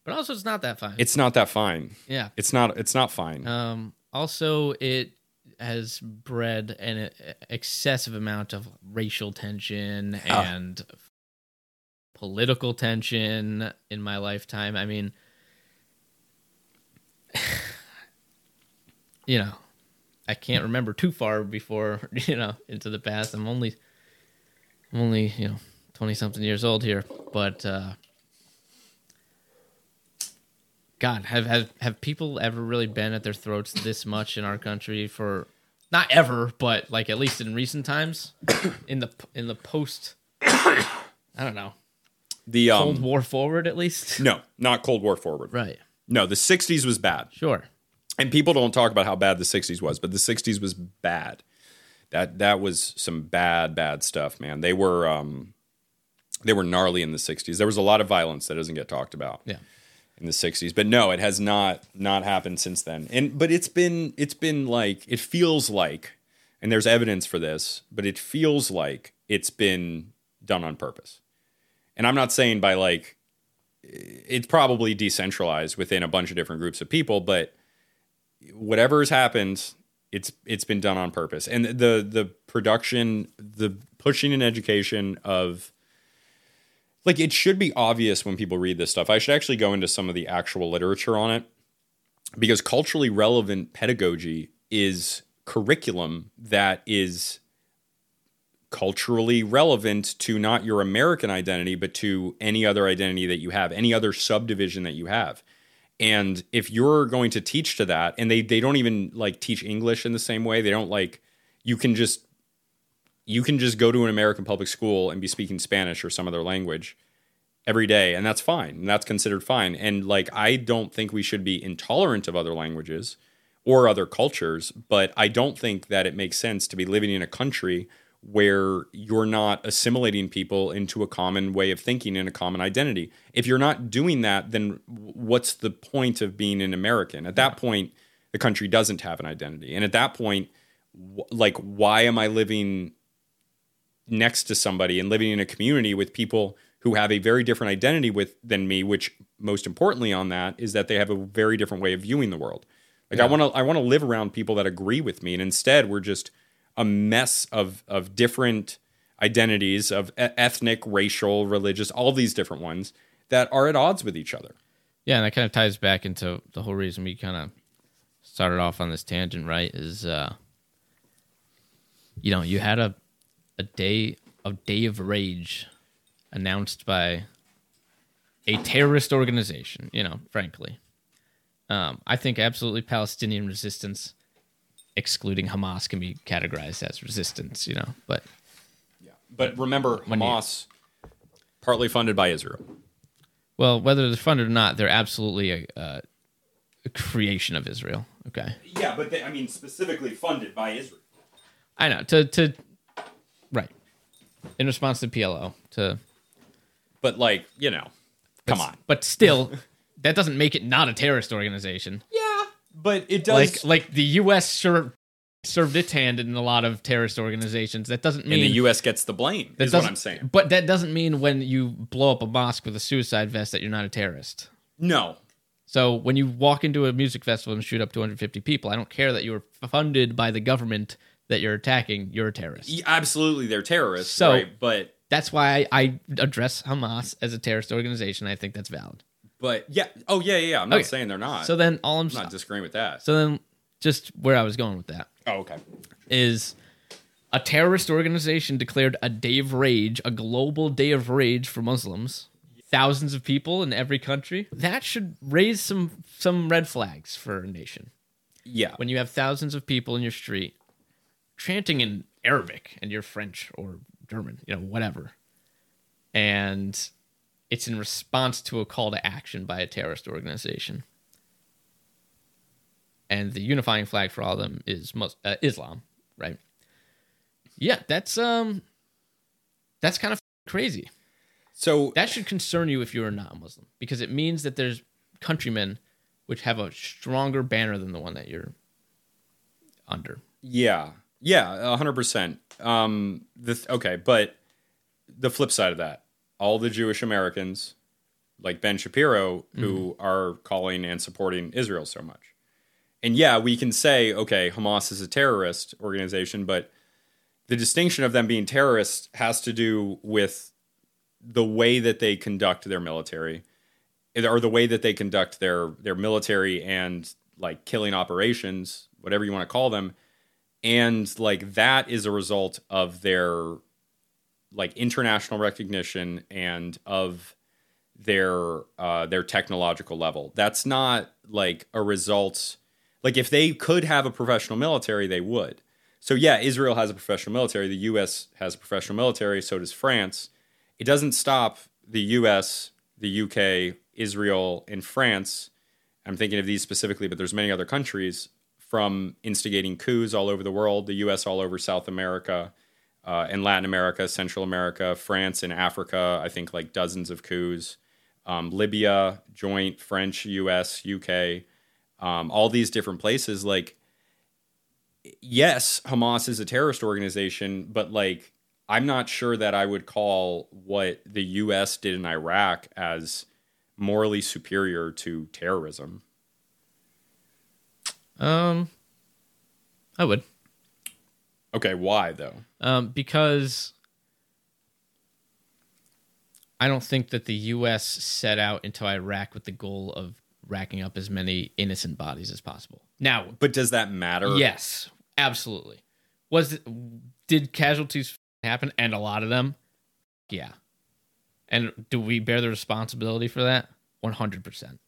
But also, it's not that fine. it's not that fine. yeah. It's not it's not fine. Um, also, it has bred an excessive amount of racial tension Ah. and political tension in my lifetime. I mean, you know, I can't remember too far before you know into the past. I'm only, I'm only you know twenty something years old here, but. uh God, have, have have people ever really been at their throats this much in our country for not ever, but like at least in recent times, in the in the post, I don't know, the Cold um War forward at least. no, not Cold War forward. Right. No, the 60s was bad. Sure. And people don't talk about how bad the 60s was, but the 60s was bad. That that was some bad bad stuff, man. They were um they were gnarly in the 60s. There was a lot of violence that doesn't get talked about. Yeah. in the 60s but no it has not not happened since then and but it's been it's been like it feels like and there's evidence for this but it feels like it's been done on purpose and i'm not saying by like it's probably decentralized within a bunch of different groups of people but whatever has happened it's it's been done on purpose and the the production the pushing and education of like it should be obvious when people read this stuff. I should actually go into some of the actual literature on it because culturally relevant pedagogy is curriculum that is culturally relevant to not your American identity, but to any other identity that you have, any other subdivision that you have. And if you're going to teach to that, and they they don't even like teach English in the same way, they don't like you can just you can just go to an American public school and be speaking Spanish or some other language every day, and that's fine. And that's considered fine. And like, I don't think we should be intolerant of other languages or other cultures, but I don't think that it makes sense to be living in a country where you're not assimilating people into a common way of thinking and a common identity. If you're not doing that, then what's the point of being an American? At that point, the country doesn't have an identity. And at that point, wh- like, why am I living next to somebody and living in a community with people who have a very different identity with than me which most importantly on that is that they have a very different way of viewing the world like i want to i want to live around people that agree with me and instead we're just a mess of of different identities of ethnic racial religious all these different ones that are at odds with each other Yeah, and that kind of ties back into the whole reason we kind of started off on this tangent, right? Is uh you know, you had a a day a day of rage announced by a terrorist organization, you know, frankly. Um, I think absolutely Palestinian resistance, excluding Hamas, can be categorized as resistance, you know. But yeah, but remember When you- hamas partly funded by israel well, whether they're funded or not, they're absolutely a, a, a creation of Israel. Okay. yeah but they, i mean specifically funded by israel I know to to right in response to PLO to but like you know come on but still that doesn't make it not a terrorist organization. yeah but it does Like like the U.S. served served its hand in a lot of terrorist organizations. That doesn't mean and the U.S. gets the blame. that Is what I'm saying. But that doesn't mean when you blow up a mosque with a suicide vest that you're not a terrorist. No, So when you walk into a music festival and shoot up 250 people, I don't care that you were funded by the government that you're attacking. You're a terrorist. y- absolutely, they're terrorists. So- right? but That's why I, I address Hamas as a terrorist organization. I think that's valid. But yeah, oh yeah, yeah. yeah. I'm not Okay. saying they're not. So then all I'm I'm not disagreeing with that. so then just where I was going with that oh okay. is a terrorist organization declared a day of rage, a global day of rage for Muslims. Thousands of people in every country. That should raise some some red flags for a nation. Yeah, When you have thousands of people in your street chanting in Arabic and you're French or German, you know, whatever. And it's in response to a call to action by a terrorist organization. And the unifying flag for all of them is Mus- uh, Islam, right? Yeah, that's um, that's kind of crazy. So That should concern you if you're not a Muslim because it means that there's countrymen which have a stronger banner than the one that you're under. Yeah, yeah, hundred percent. Um, the th- okay, but the flip side of that, all the Jewish Americans, like Ben Shapiro, who mm-hmm. are calling and supporting Israel so much, and yeah, we can say, okay, Hamas is a terrorist organization, but the distinction of them being terrorists has to do with the way that they conduct their military, or the way that they conduct their their military and like killing operations, whatever you want to call them. And like that is a result of their like international recognition and of their uh their technological level that's not like a result like if they could have a professional military they would so yeah israel has a professional military the us has a professional military so does france it doesn't stop the us the uk israel and france i'm thinking of these specifically but there's many other countries from instigating coups all over the world, the U.S. all over South America uh, and Latin America, Central America, France and Africa. I think like dozens of coups. Um, Libya, joint French, U.S., U.K. Um, all these different places. Like, yes, Hamas is a terrorist organization, but like, I'm not sure that I would call what the U.S. did in Iraq as morally superior to terrorism. Um, I would. Okay, why though? Um, because I don't think that the U.S. set out into Iraq with the goal of racking up as many innocent bodies as possible. Now, But does that matter? yes, absolutely. Was it, did casualties happen and a lot of them? Yeah. And do we bear the responsibility for that? 100%.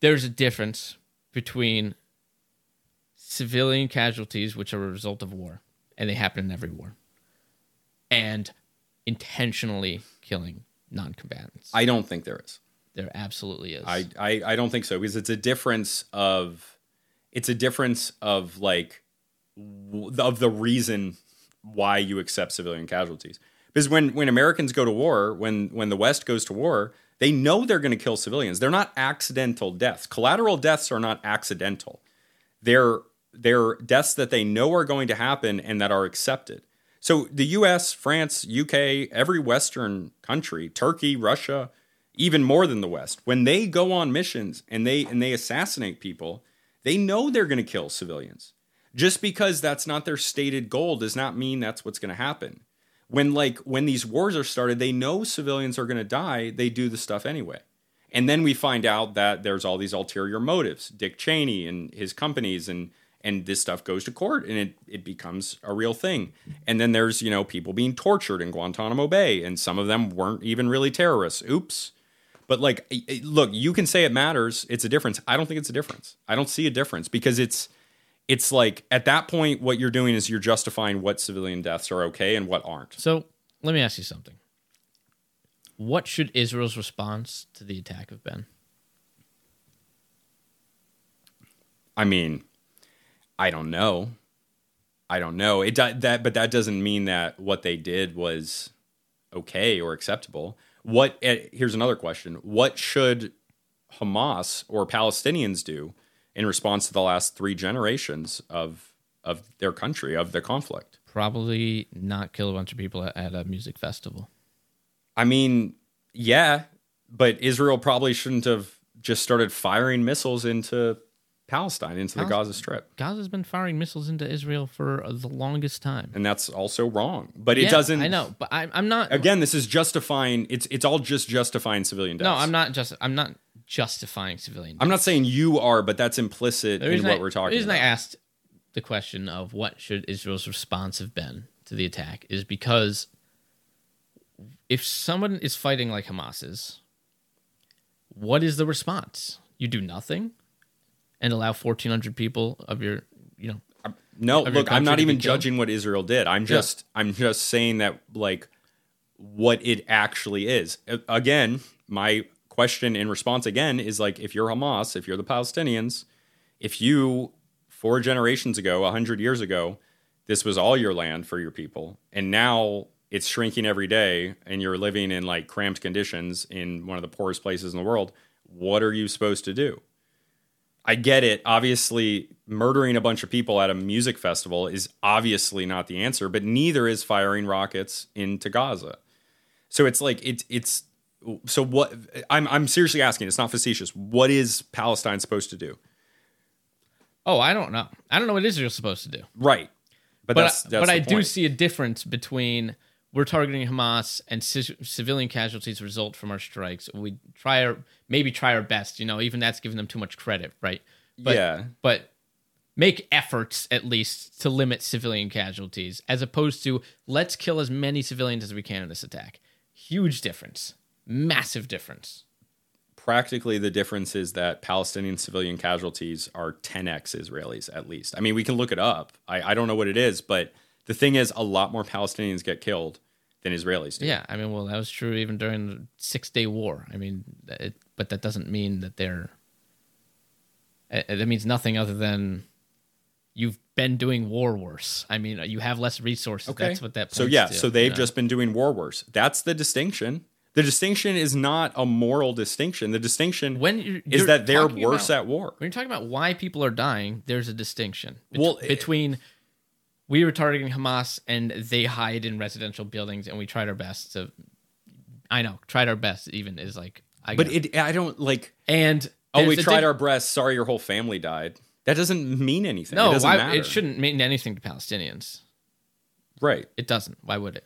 There's a difference between civilian casualties, which are a result of war, and they happen in every war, and intentionally killing non combatants. I don't think there is. There absolutely is. I, I I don't think so because it's a difference of it's a difference of like w- of the reason why you accept civilian casualties. Because when when Americans go to war, when when the West goes to war, they know they're going to kill civilians. They're not accidental deaths. Collateral deaths are not accidental. They're they're deaths that they know are going to happen and that are accepted. So the US, France, UK, every Western country, Turkey, Russia, even more than the West, when they go on missions and they and they assassinate people, they know they're going to kill civilians. Just because that's not their stated goal does not mean that's what's going to happen. When like when these wars are started, they know civilians are going to die, they do the stuff anyway. And then we find out that there's all these ulterior motives. Dick Cheney and his companies and and this stuff goes to court and it, it becomes a real thing. And then there's, you know, people being tortured in Guantanamo Bay, and some of them weren't even really terrorists. Oops. But like, look, you can say it matters. It's a difference. I don't think it's a difference. I don't see a difference because it's, it's like at that point, what you're doing is you're justifying what civilian deaths are okay and what aren't. so let me ask you something. What should Israel's response to the attack have been? I mean, I don't know. I don't know. It that, but that doesn't mean that what they did was okay or acceptable. What? eh, Here's another question: What should Hamas or Palestinians do in response to the last three generations of of their country of the conflict? Probably not kill a bunch of people at a music festival. I mean, yeah, but Israel probably shouldn't have just started firing missiles into Palestine, into the Gaza Strip. Gaza's been firing missiles into Israel for uh, the longest time. And that's also wrong. But it Yeah, doesn't I know, but I, I'm not. again this is justifying it's it's all just justifying civilian deaths no, I'm not just. I'm not justifying civilian. i'm not saying you are but that's implicit in what I- we're talking The reason about I asked the question of what should Israel's response have been to the attack is because if someone is fighting like Hamas is, what is the response? You do nothing and allow 1,400 people of your, you know, no of your look i'm not even judging what israel did i'm just i'm just saying that like what it actually is again my question in response again is like if you're hamas if you're the palestinians if you four generations ago 100 years ago this was all your land for your people, and now it's shrinking every day, and you're living in like cramped conditions in one of the poorest places in the world. What are you supposed to do? I get it. Obviously, murdering a bunch of people at a music festival is obviously not the answer, but neither is firing rockets into Gaza. So it's like it's it's so what I'm I'm seriously asking, it's not facetious. What is Palestine supposed to do? Oh, I don't know. I don't know what Israel's supposed to do. Right. But But that's, that's but I do see a difference between we're targeting Hamas and ci- civilian casualties result from our strikes. We try our maybe try our best. You know, even that's giving them too much credit, right? But, Yeah. But make efforts at least to limit civilian casualties, as opposed to let's kill as many civilians as we can in this attack. Huge difference. Massive difference. practically the difference is that Palestinian civilian casualties are 10x Israelis at least. I mean, we can look it up. I, I don't know what it is, but the thing is, a lot more Palestinians get killed than Israelis do. Yeah, I mean, well, that was true even during the Six Day War. I mean, it, but that doesn't mean that they're. Uh, uh, that means nothing other than you've been doing war worse. I mean, you have less resources. Okay. That's what that. So yeah, to, so they've know? just been doing war worse. That's the distinction. The distinction is not a moral distinction. The distinction when you're, is you're that they're worse about- at war. When you're talking about why people are dying, there's a distinction bet- Well, it- between we were targeting Hamas and they hide in residential buildings, and we tried our best to. I know, tried our best. Even is like, I But it, I don't like. and Oh, we tried diff- our best. Sorry, your whole family died. That doesn't mean anything. No, it doesn't why, matter. it shouldn't mean anything to Palestinians. Right. It doesn't. Why would it?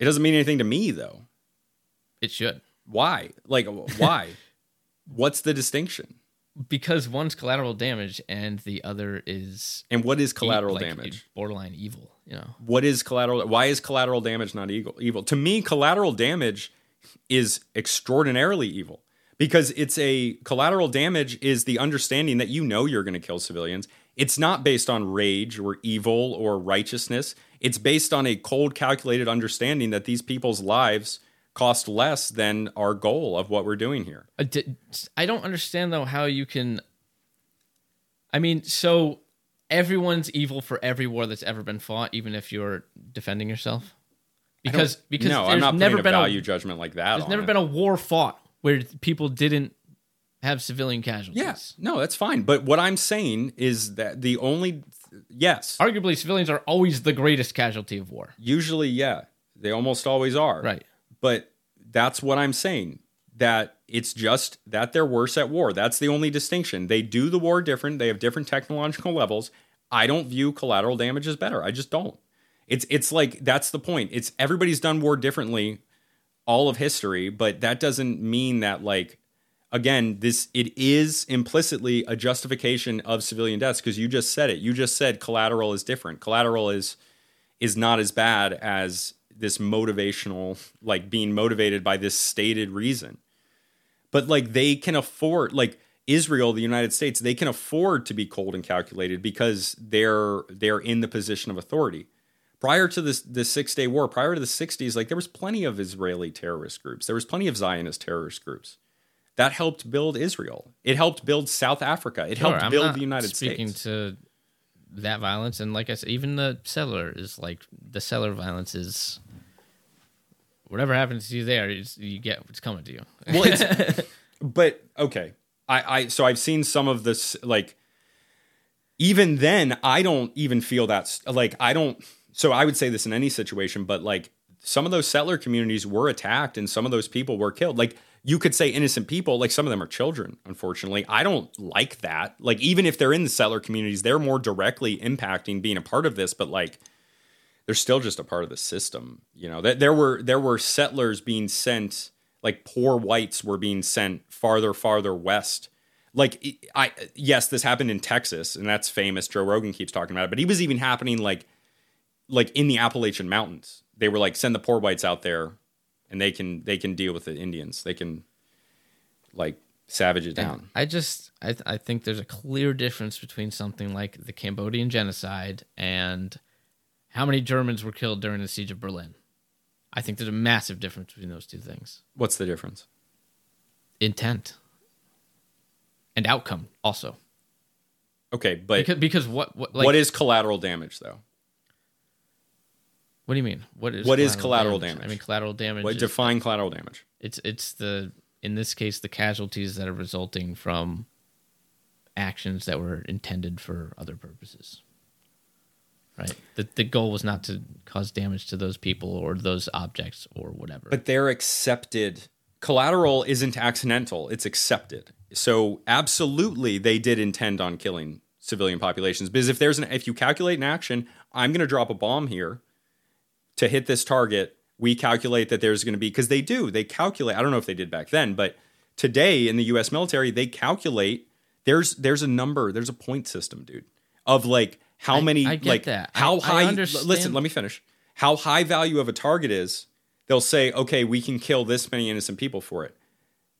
It doesn't mean anything to me though. It should. Why? Like, why? What's the distinction? Because one's collateral damage and the other is And what is e- collateral like, damage? borderline evil. You know, What is collateral? Why is collateral damage not evil? Evil to me, collateral damage is extraordinarily evil because it's a collateral damage is the understanding that you know you're going to kill civilians. It's not based on rage or evil or righteousness. It's based on a cold, calculated understanding that these people's lives cost less than our goal of what we're doing here. Uh, I don't understand though how you can. I mean, so everyone's evil for every war that's ever been fought, even if you're defending yourself. Because because no, there's never been a value a judgment like that. there's never it. been a war fought where people didn't have civilian casualties. Yes, no, that's fine. But what I'm saying is that the only yes, Arguably, civilians are always the greatest casualty of war. usually yeah, they almost always are. Right. But that's what I'm saying. That it's just that they're worse at war. That's the only distinction. They do the war different. They have different technological levels. I don't view collateral damage as better. I just don't. It's it's like that's the point. It's everybody's done war differently all of history, but that doesn't mean that like again, this it is implicitly a justification of civilian deaths because you just said it. You just said collateral is different. Collateral is is not as bad as this motivational like being motivated by this stated reason. But like they can afford like Israel, the United States, they can afford to be cold and calculated because they're they're in the position of authority. Prior to this the Six Day War, prior to the 60s, like there was plenty of Israeli terrorist groups. There was plenty of Zionist terrorist groups that helped build Israel. It helped build South Africa. It Sure, helped I'm build the United speaking States. to that violence, and like I said, even the settler is like the settler violence is whatever happens to you there, you, you get what's coming to you. well, it's, but okay. I, I so I've seen some of this like even then I don't even feel that like I don't so I would say this in any situation but like some of those settler communities were attacked and some of those people were killed like you could say innocent people like some of them are children unfortunately I don't like that like even if they're in the settler communities they're more directly impacting being a part of this but like they're still just a part of the system. You know, that there were there were settlers being sent, like poor whites were being sent farther, farther west. Like I yes, this happened in Texas, and that's famous. Joe Rogan keeps talking about it, but he was even happening like like in the Appalachian Mountains. They were like send the poor whites out there, and they can they can deal with the Indians. They can like savage it down. I just I, th- I think there's a clear difference between something like the Cambodian genocide and how many Germans were killed during the siege of Berlin. I think there's a massive difference between those two things. What's the difference? Intent and outcome also. Okay, but Because because what what like what is collateral damage though? What do you mean? What is What is collateral damage? I mean, collateral damage. What is- define collateral damage? it's it's the in this case the casualties that are resulting from actions that were intended for other purposes. Right. The the goal was not to cause damage to those people or those objects or whatever. But they're accepted. Collateral isn't accidental, it's accepted. So absolutely they did intend on killing civilian populations because if there's an if you calculate an action, I'm going to drop a bomb here to hit this target, we calculate that there's going to be because they do, they calculate. I don't know if they did back then, but today in the US military, they calculate there's there's a number, there's a point system, dude, of like how I- many I get like that. How I high listen, let me finish. How high value of a target is, they'll say, okay, we can kill this many innocent people for it.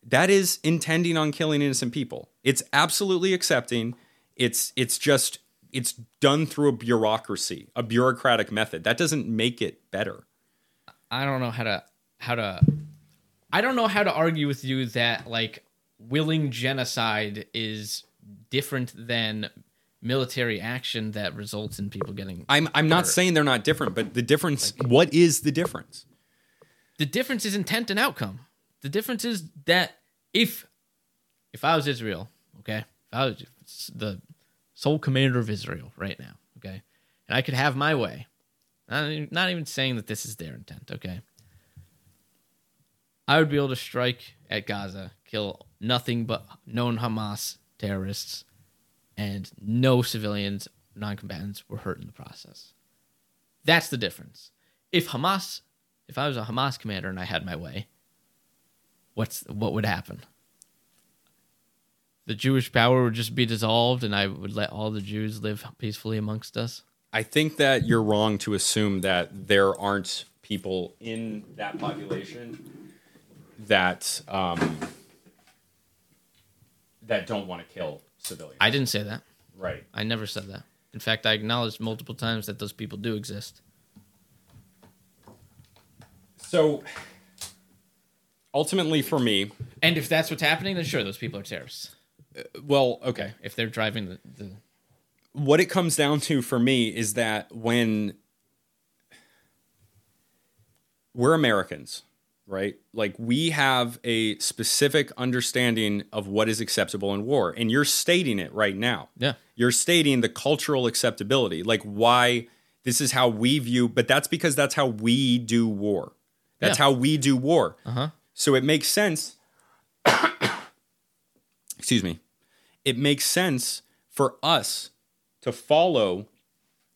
That is intending on killing innocent people. It's absolutely accepting. It's it's just it's done through a bureaucracy, a bureaucratic method. That doesn't make it better. I don't know how to how to I don't know how to argue with you that like willing genocide is different than military action that results in people getting I'm I'm not saying they're not different, but the difference what is the difference? the difference is intent and outcome. The difference is that if if I was Israel, okay, if I was the sole commander of Israel right now, okay, and I could have my way, even, not even saying that this is their intent, okay, I would be able to strike at Gaza, kill nothing but known Hamas terrorists, and no civilians, non-combatants were hurt in the process. That's the difference. If Hamas if I was a Hamas commander and I had my way, what's what would happen? The Jewish power would just be dissolved, and I would let all the Jews live peacefully amongst us. I think that you're wrong to assume that there aren't people in that population that um, that don't want to kill civilians. I didn't say that. right. I never said that. In fact, I acknowledged multiple times that those people do exist. So ultimately, for me, And if that's what's happening, then sure, those people are terrorists. Uh, well, okay. If they're driving the, the what it comes down to for me is that when we're Americans, right? Like we have a specific understanding of what is acceptable in war, and you're stating it right now. yeah, You're stating the cultural acceptability, like why this is how we view, but that's because that's how we do war. That's Yeah. how we do war. uh-huh. So it makes sense. excuse me. It makes sense for us to follow.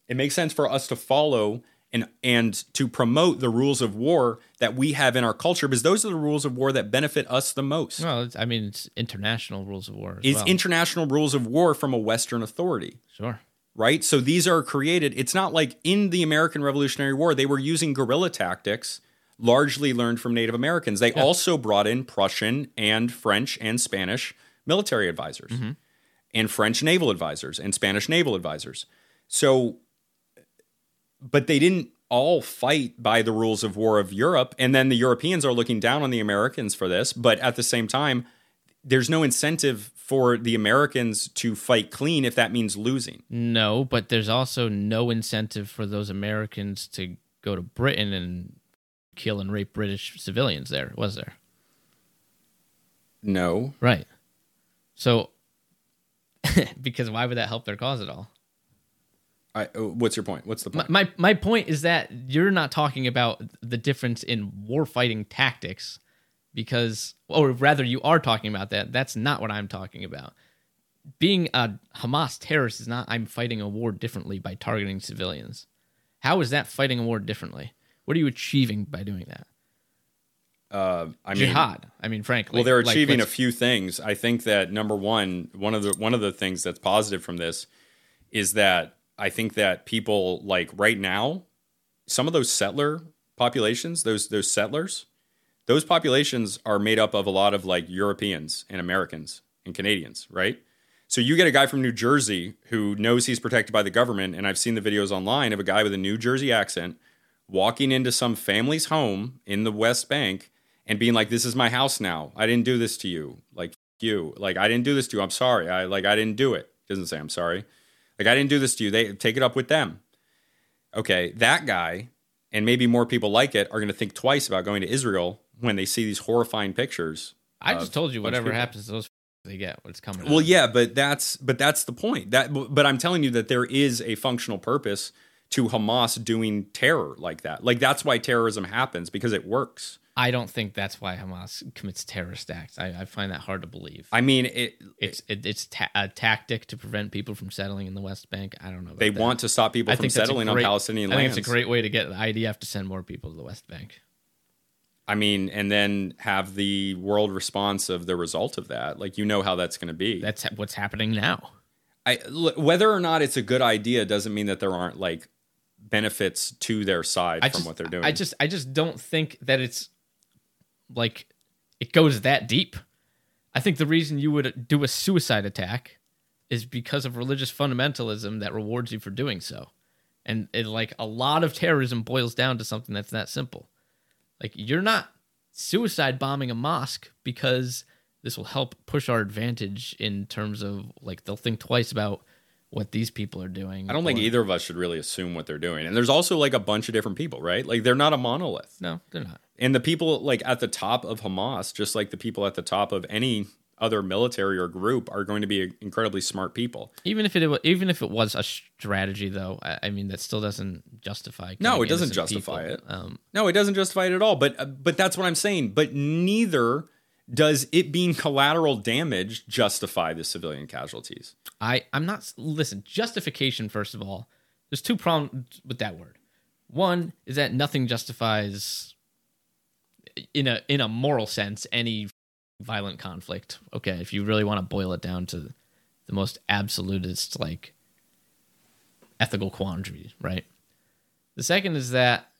It makes sense for us to follow and and to promote the rules of war that we have in our culture because those are the rules of war that benefit us the most. Well, I mean, it's international rules of war. As Is well. international rules of war from a Western authority sure. right? So these are created. It's not like in the American Revolutionary War, they were using guerrilla tactics, largely learned from Native Americans. They also brought in Prussian and French and Spanish military advisors, mm-hmm. and French naval advisors, and Spanish naval advisors. So, but they didn't all fight by the rules of war of Europe. And then the Europeans are looking down on the Americans for this. But at the same time, there's no incentive for the Americans to fight clean if that means losing. No, but there's also no incentive for those Americans to go to Britain and kill and rape British civilians there, was there? No. Right. So, because why would that help their cause at all? I, uh, what's your point? What's the My, point? my my point is that you're not talking about the difference in war fighting tactics because or rather you are talking about that. That's not what I'm talking about. Being a Hamas terrorist is not I'm fighting a war differently by targeting civilians. How is that fighting a war differently? What are you achieving by doing that? uh, I mean, Jihad. I mean, frankly. well, they're Like, achieving a few things. I think that number one, one of the one of the things that's positive from this is that I think that people like right now, some of those settler populations, those those settlers, those populations are made up of a lot of like Europeans and Americans and Canadians, right? So you get a guy from New Jersey who knows he's protected by the government, and I've seen the videos online of a guy with a New Jersey accent walking into some family's home in the West Bank and being like, "This is my house now. I didn't do this to you. Like you. Like I didn't do this to you. I'm sorry. I like I didn't do it." Doesn't say I'm sorry. Like I didn't do this to you. They take it up with them. Okay, that guy and maybe more people like it are going to think twice about going to Israel when they see these horrifying pictures. I just told you a bunch of whatever happens to those they get what's coming. Well, out. yeah, but that's but that's the point. That but I'm telling you that there is a functional purpose to Hamas doing terror like that. Like that's why terrorism happens because it works. I don't think that's why Hamas commits terrorist acts. I, I find that hard to believe. I mean, it, it's it, it's ta- a tactic to prevent people from settling in the West Bank. I don't know. They that. want to stop people I from think settling great- on Palestinian I think lands. it's a great way to get the IDF to send more people to the West Bank. I mean, and then have the world response of the result of that. Like you know how that's going to be. That's what's happening now. I, whether or not it's a good idea doesn't mean that there aren't like benefits to their side I from just, what they're doing. I just I just don't think that it's like it goes that deep. I think the reason you would do a suicide attack is because of religious fundamentalism that rewards you for doing so. And it like a lot of terrorism boils down to something that's that simple. Like you're not suicide bombing a mosque because this will help push our advantage in terms of like they'll think twice about what these people are doing. I don't think or- either of us should really assume what they're doing. And there's also like a bunch of different people, right? Like they're not a monolith. No, they're not. And the people like at the top of Hamas, just like the people at the top of any other military or group, are going to be incredibly smart people. Even if it even if it was a strategy, though, I, mean that still doesn't justify. No, it doesn't justify people. it. Um, No, it doesn't justify it at all. But uh, but that's what I'm saying. But neither does it being collateral damage justify the civilian casualties. I I'm not listen justification. First of all, there's two problems with that word. One is that nothing justifies, in a in a moral sense, any violent conflict. Okay, if you really want to boil it down to the most absolutist like ethical quandary, right? The second is that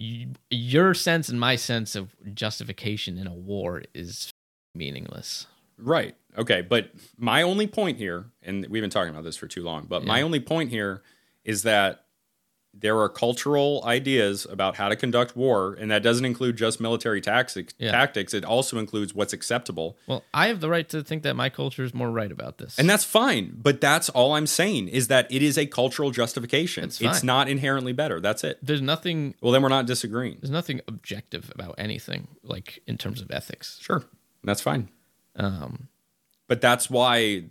you, your sense and my sense of justification in a war is meaningless. Right. Okay. But my only point here, and we've been talking about this for too long, but my only point here is that there are cultural ideas about how to conduct war, and that doesn't include just military tactics. Yeah. Tactics. It also includes what's acceptable, Well, I have the right to think that my culture is more right about this. and that's fine. But that's all I'm saying is that it is a cultural justification. It's It's not inherently better. That's it. there's nothing Well, then we're not disagreeing. there's nothing objective about anything like in terms of ethics. Sure, that's fine. Um, But that's why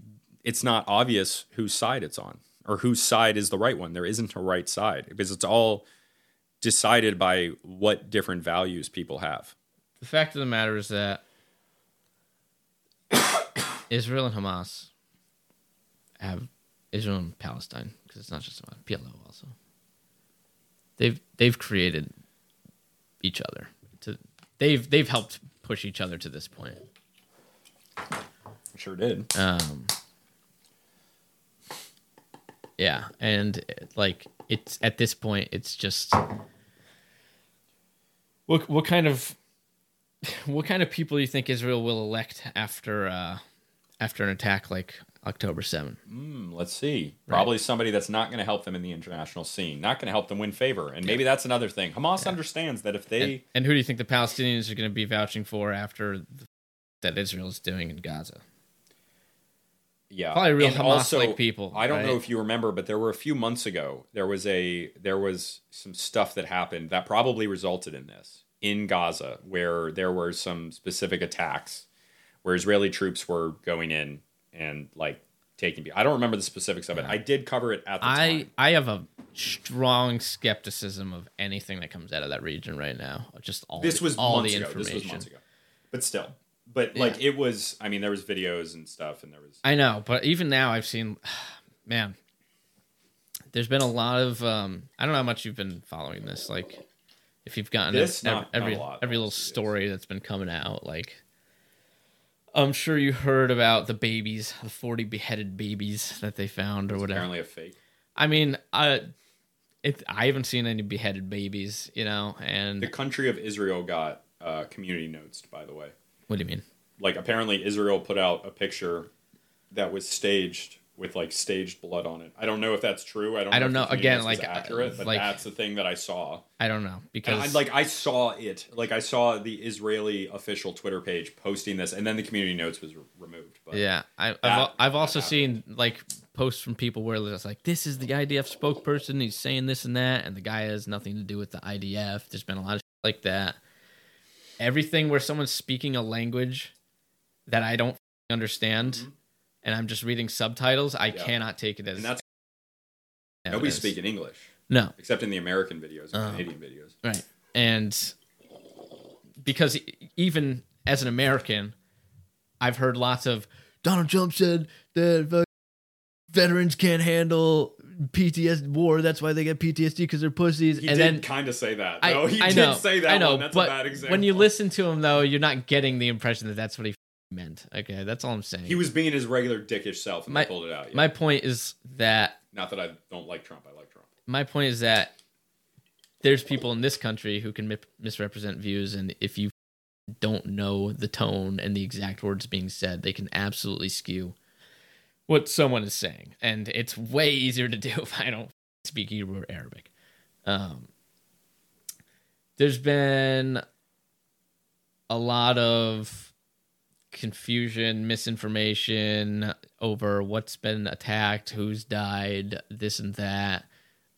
it's not obvious whose side it's on or whose side is the right one. There isn't a right side because it's all decided by what different values people have. the fact of the matter is that Israel and Hamas have Israel and Palestine because it's not just Hamas, PLO also. They've they've created each other. To they've they've helped push each other to this point. Sure did. Um, yeah, and like it's at this point, it's just what what kind of what kind of people do you think Israel will elect after uh, after an attack like October seventh? Hmm, let's see. Probably somebody that's not going to help them in the international scene, not going to help them win favor. And maybe that's another thing. Hamas understands that if they. And, and who do you think the Palestinians are going to be vouching for after the, that Israel is doing in Gaza? Yeah, Probably real Hamas-like people, I don't know if you remember, but there were a few months ago. There was a there was some stuff that happened that probably resulted in this in Gaza, where there were some specific attacks where Israeli troops were going in and like taking. people. I don't remember the specifics of it. I did cover it at the I time. I have a strong skepticism of anything that comes out of that region right now. Just all This was all months the ago. information. This was months ago, but still, but like it was. I mean, there was videos and stuff, and there was. I know, but even now I've seen, man, there's been a lot of. Um, I don't know how much you've been following this. Like, if you've gotten This, ev- not- every not lot, every little story that's been coming out, like. I'm sure you heard about the babies, the 40 beheaded babies that they found or whatever. apparently a fake. I mean, I, it, I haven't seen any beheaded babies, you know, and The country of Israel got uh, community notes, by the way. What do you mean? like apparently Israel put out a picture that was staged with like staged blood on it. I don't know if that's true. I don't. I don't know. know. Again, like, accurate, but like- that's the thing that I saw. I don't know And I, because like I saw it. Like I saw the Israeli official Twitter page posting this, and then the community notes was re- removed. But yeah, I, I've I've also that seen like posts from people where it's like, "This is the IDF spokesperson. He's saying this and that," and the guy has nothing to do with the IDF. There's been a lot of like that. Everything where someone's speaking a language that I don't understand, Mhm. and I'm just reading subtitles, I Yeah. cannot take it as and that's evidence. nobody's speaking English No, except in the American videos, and Oh. Canadian videos. Right. And because even as an American, I've heard lots of Donald Trump said that veterans can't handle PTSD war. That's why they get PTSD because they're pussies. He and did kind of say that. I, though. he I did know, say that I know, one. That's but a bad example. when you listen to him, though, you're not getting the impression that that's what he meant. Okay, that's all I'm saying. he was being his regular dickish self, and My- they pulled it out. Yeah. my point is that Not that I don't like Trump. I like Trump. my point is that there's people in this country who can mi- misrepresent views and if you don't know the tone and the exact words being said they can absolutely skew what someone is saying and it's way easier to do if i don't speak hebrew or arabic um, there's been a lot of confusion, misinformation over what's been attacked, who's died, this and that.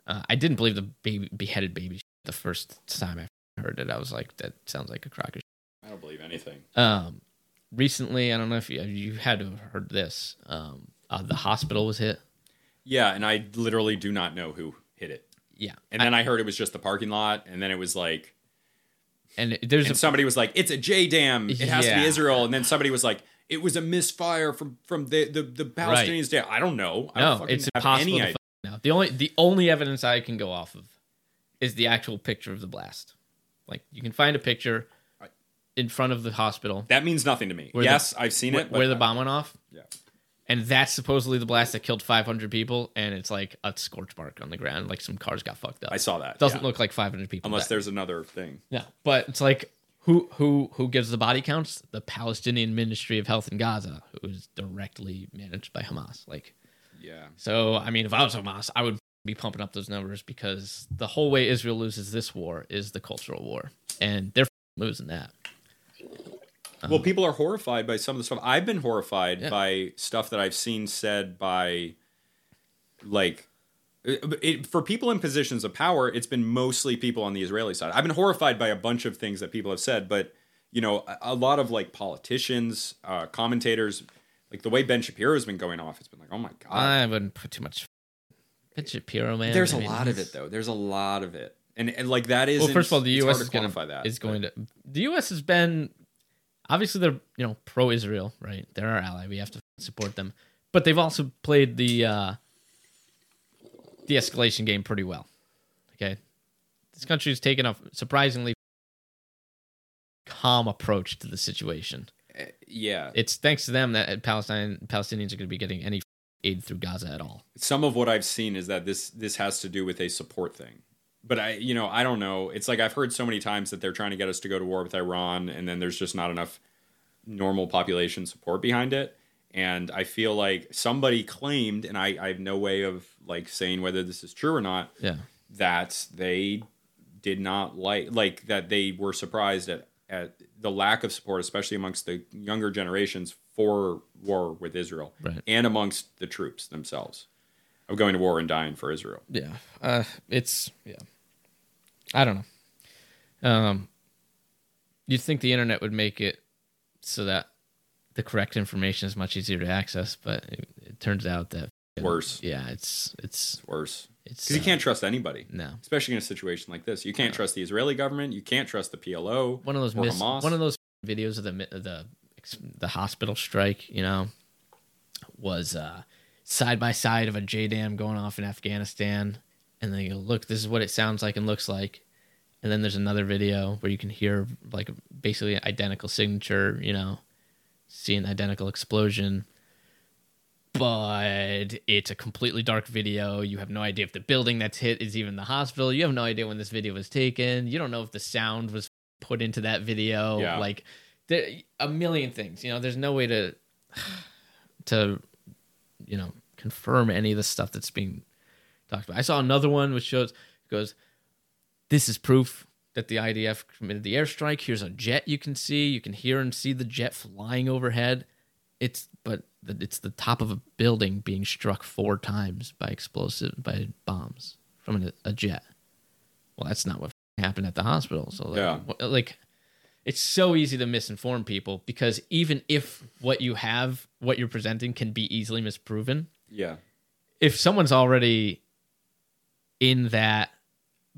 Uh, I didn't believe the baby beheaded baby the first time I heard it. I was like, that sounds like a crock of. I don't believe anything. Um, recently, I don't know if you you had to have heard this. Um, uh, the hospital was hit. Yeah, and I literally do not know who hit it. Yeah, And then I heard it was just the parking lot, and then it was like, and there's and a somebody was like, "It's a JDAM. It has to be Israel." And then somebody was like, "It was a misfire from from the the, the Palestinians." Dam. I don't know. I don't no, it's have impossible. To find. The only the only evidence I can go off of is the actual picture of the blast. Like you can find a picture in front of the hospital That means nothing to me. Where the- yes, I've seen where, it. Where the bomb went off. Yeah. And that's supposedly the blast that killed 500 people, and it's like a scorch mark on the ground, like some cars got fucked up. I saw that. Doesn't yeah. look like 500 people. unless there's another thing. No, but it's like who who who gives the body counts? The Palestinian Ministry of Health in Gaza, who is directly managed by Hamas. Like, Yeah. so I mean, if I was Hamas, I would be pumping up those numbers because the whole way Israel loses this war is the cultural war, and they're losing that. Well, people are horrified by some of the stuff. I've been horrified Yeah. by stuff that I've seen said by, like, it, it- for people in positions of power. It's been mostly people on the Israeli side. I've been horrified by a bunch of things that people have said, but you know, a, a lot of like politicians, uh, commentators, like the way Ben Shapiro has been going off. It's been like, oh my god. I wouldn't put too much. Ben Shapiro, man. There's I a mean, lot of it though. There's a lot of it, and and like that is. Well, first of all, the U.S. is going quantify to that. is but- going to the U.S. has been obviously they're you know pro Israel, right? They're our ally. We have to support them, but they've also played the uh, de escalation game pretty well. Okay, this country's taken a surprisingly calm approach to the situation. Yeah, It's thanks to them that Palestine Palestinians are going to be getting any aid through Gaza at all. some of what I've seen is that this this has to do with a support thing. But I, you know, I don't know. It's like I've heard so many times that they're trying to get us to go to war with Iran, and then there's just not enough normal population support behind it. And I feel like somebody claimed, and I, I have no way of like saying whether this is true or not, Yeah, that they did not like like that they were surprised at at the lack of support, especially amongst the younger generations for war with Israel Right. and amongst the troops themselves of going to war and dying for Israel. yeah. Uh, it's yeah. I don't know. Um, you'd think the internet would make it so that the correct information is much easier to access, but it, it turns out that Worse. Yeah, it's it's It's worse it's because you uh, can't trust anybody, no especially in a situation like this. You can't trust the Israeli government. You can't trust the PLO. one of those mis- Hamas. one of those videos of the the the hospital strike. You know, was uh, side by side of a JDAM going off in Afghanistan, and then you go, look, this is what it sounds like and looks like. And then there's another video where you can hear like basically an identical signature, you know, see an identical explosion. But it's a completely dark video. You have no idea if the building that's hit is even the hospital. You have no idea when this video was taken. You don't know if the sound was put into that video. Yeah. Like there a million things. You know, there's no way to to you know confirm any of the stuff that's being talked about. I saw another one which shows goes, "This is proof that the IDF committed the airstrike. Here's a jet you can see. You can hear and see the jet flying overhead. It's but the, it's the top of a building being struck four times by explosive by bombs from a, a jet. Well, that's not what happened at the hospital. So like, Yeah. like it's so easy to misinform people because even if what you have, what you're presenting can be easily misproven, Yeah. if someone's already in that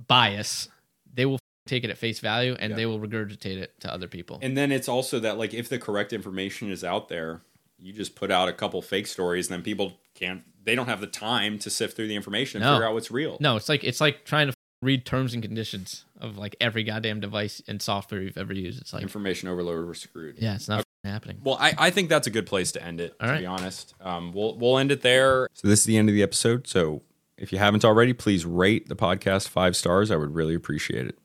bias, they will take it at face value and Yeah. they will regurgitate it to other people. And then it's also that like if the correct information is out there, you just put out a couple fake stories, and then people can't. They don't have the time to sift through the information and No. figure out what's real. no, it's like it's like trying to read terms and conditions of like every goddamn device and software you've ever used. It's like Information overload, we're screwed. yeah, it's not happening. Well, I, I think that's a good place to end it. All to right. be honest, um, we'll we'll end it there. So this is the end of the episode. So if you haven't already, please rate the podcast five stars. I would really appreciate it.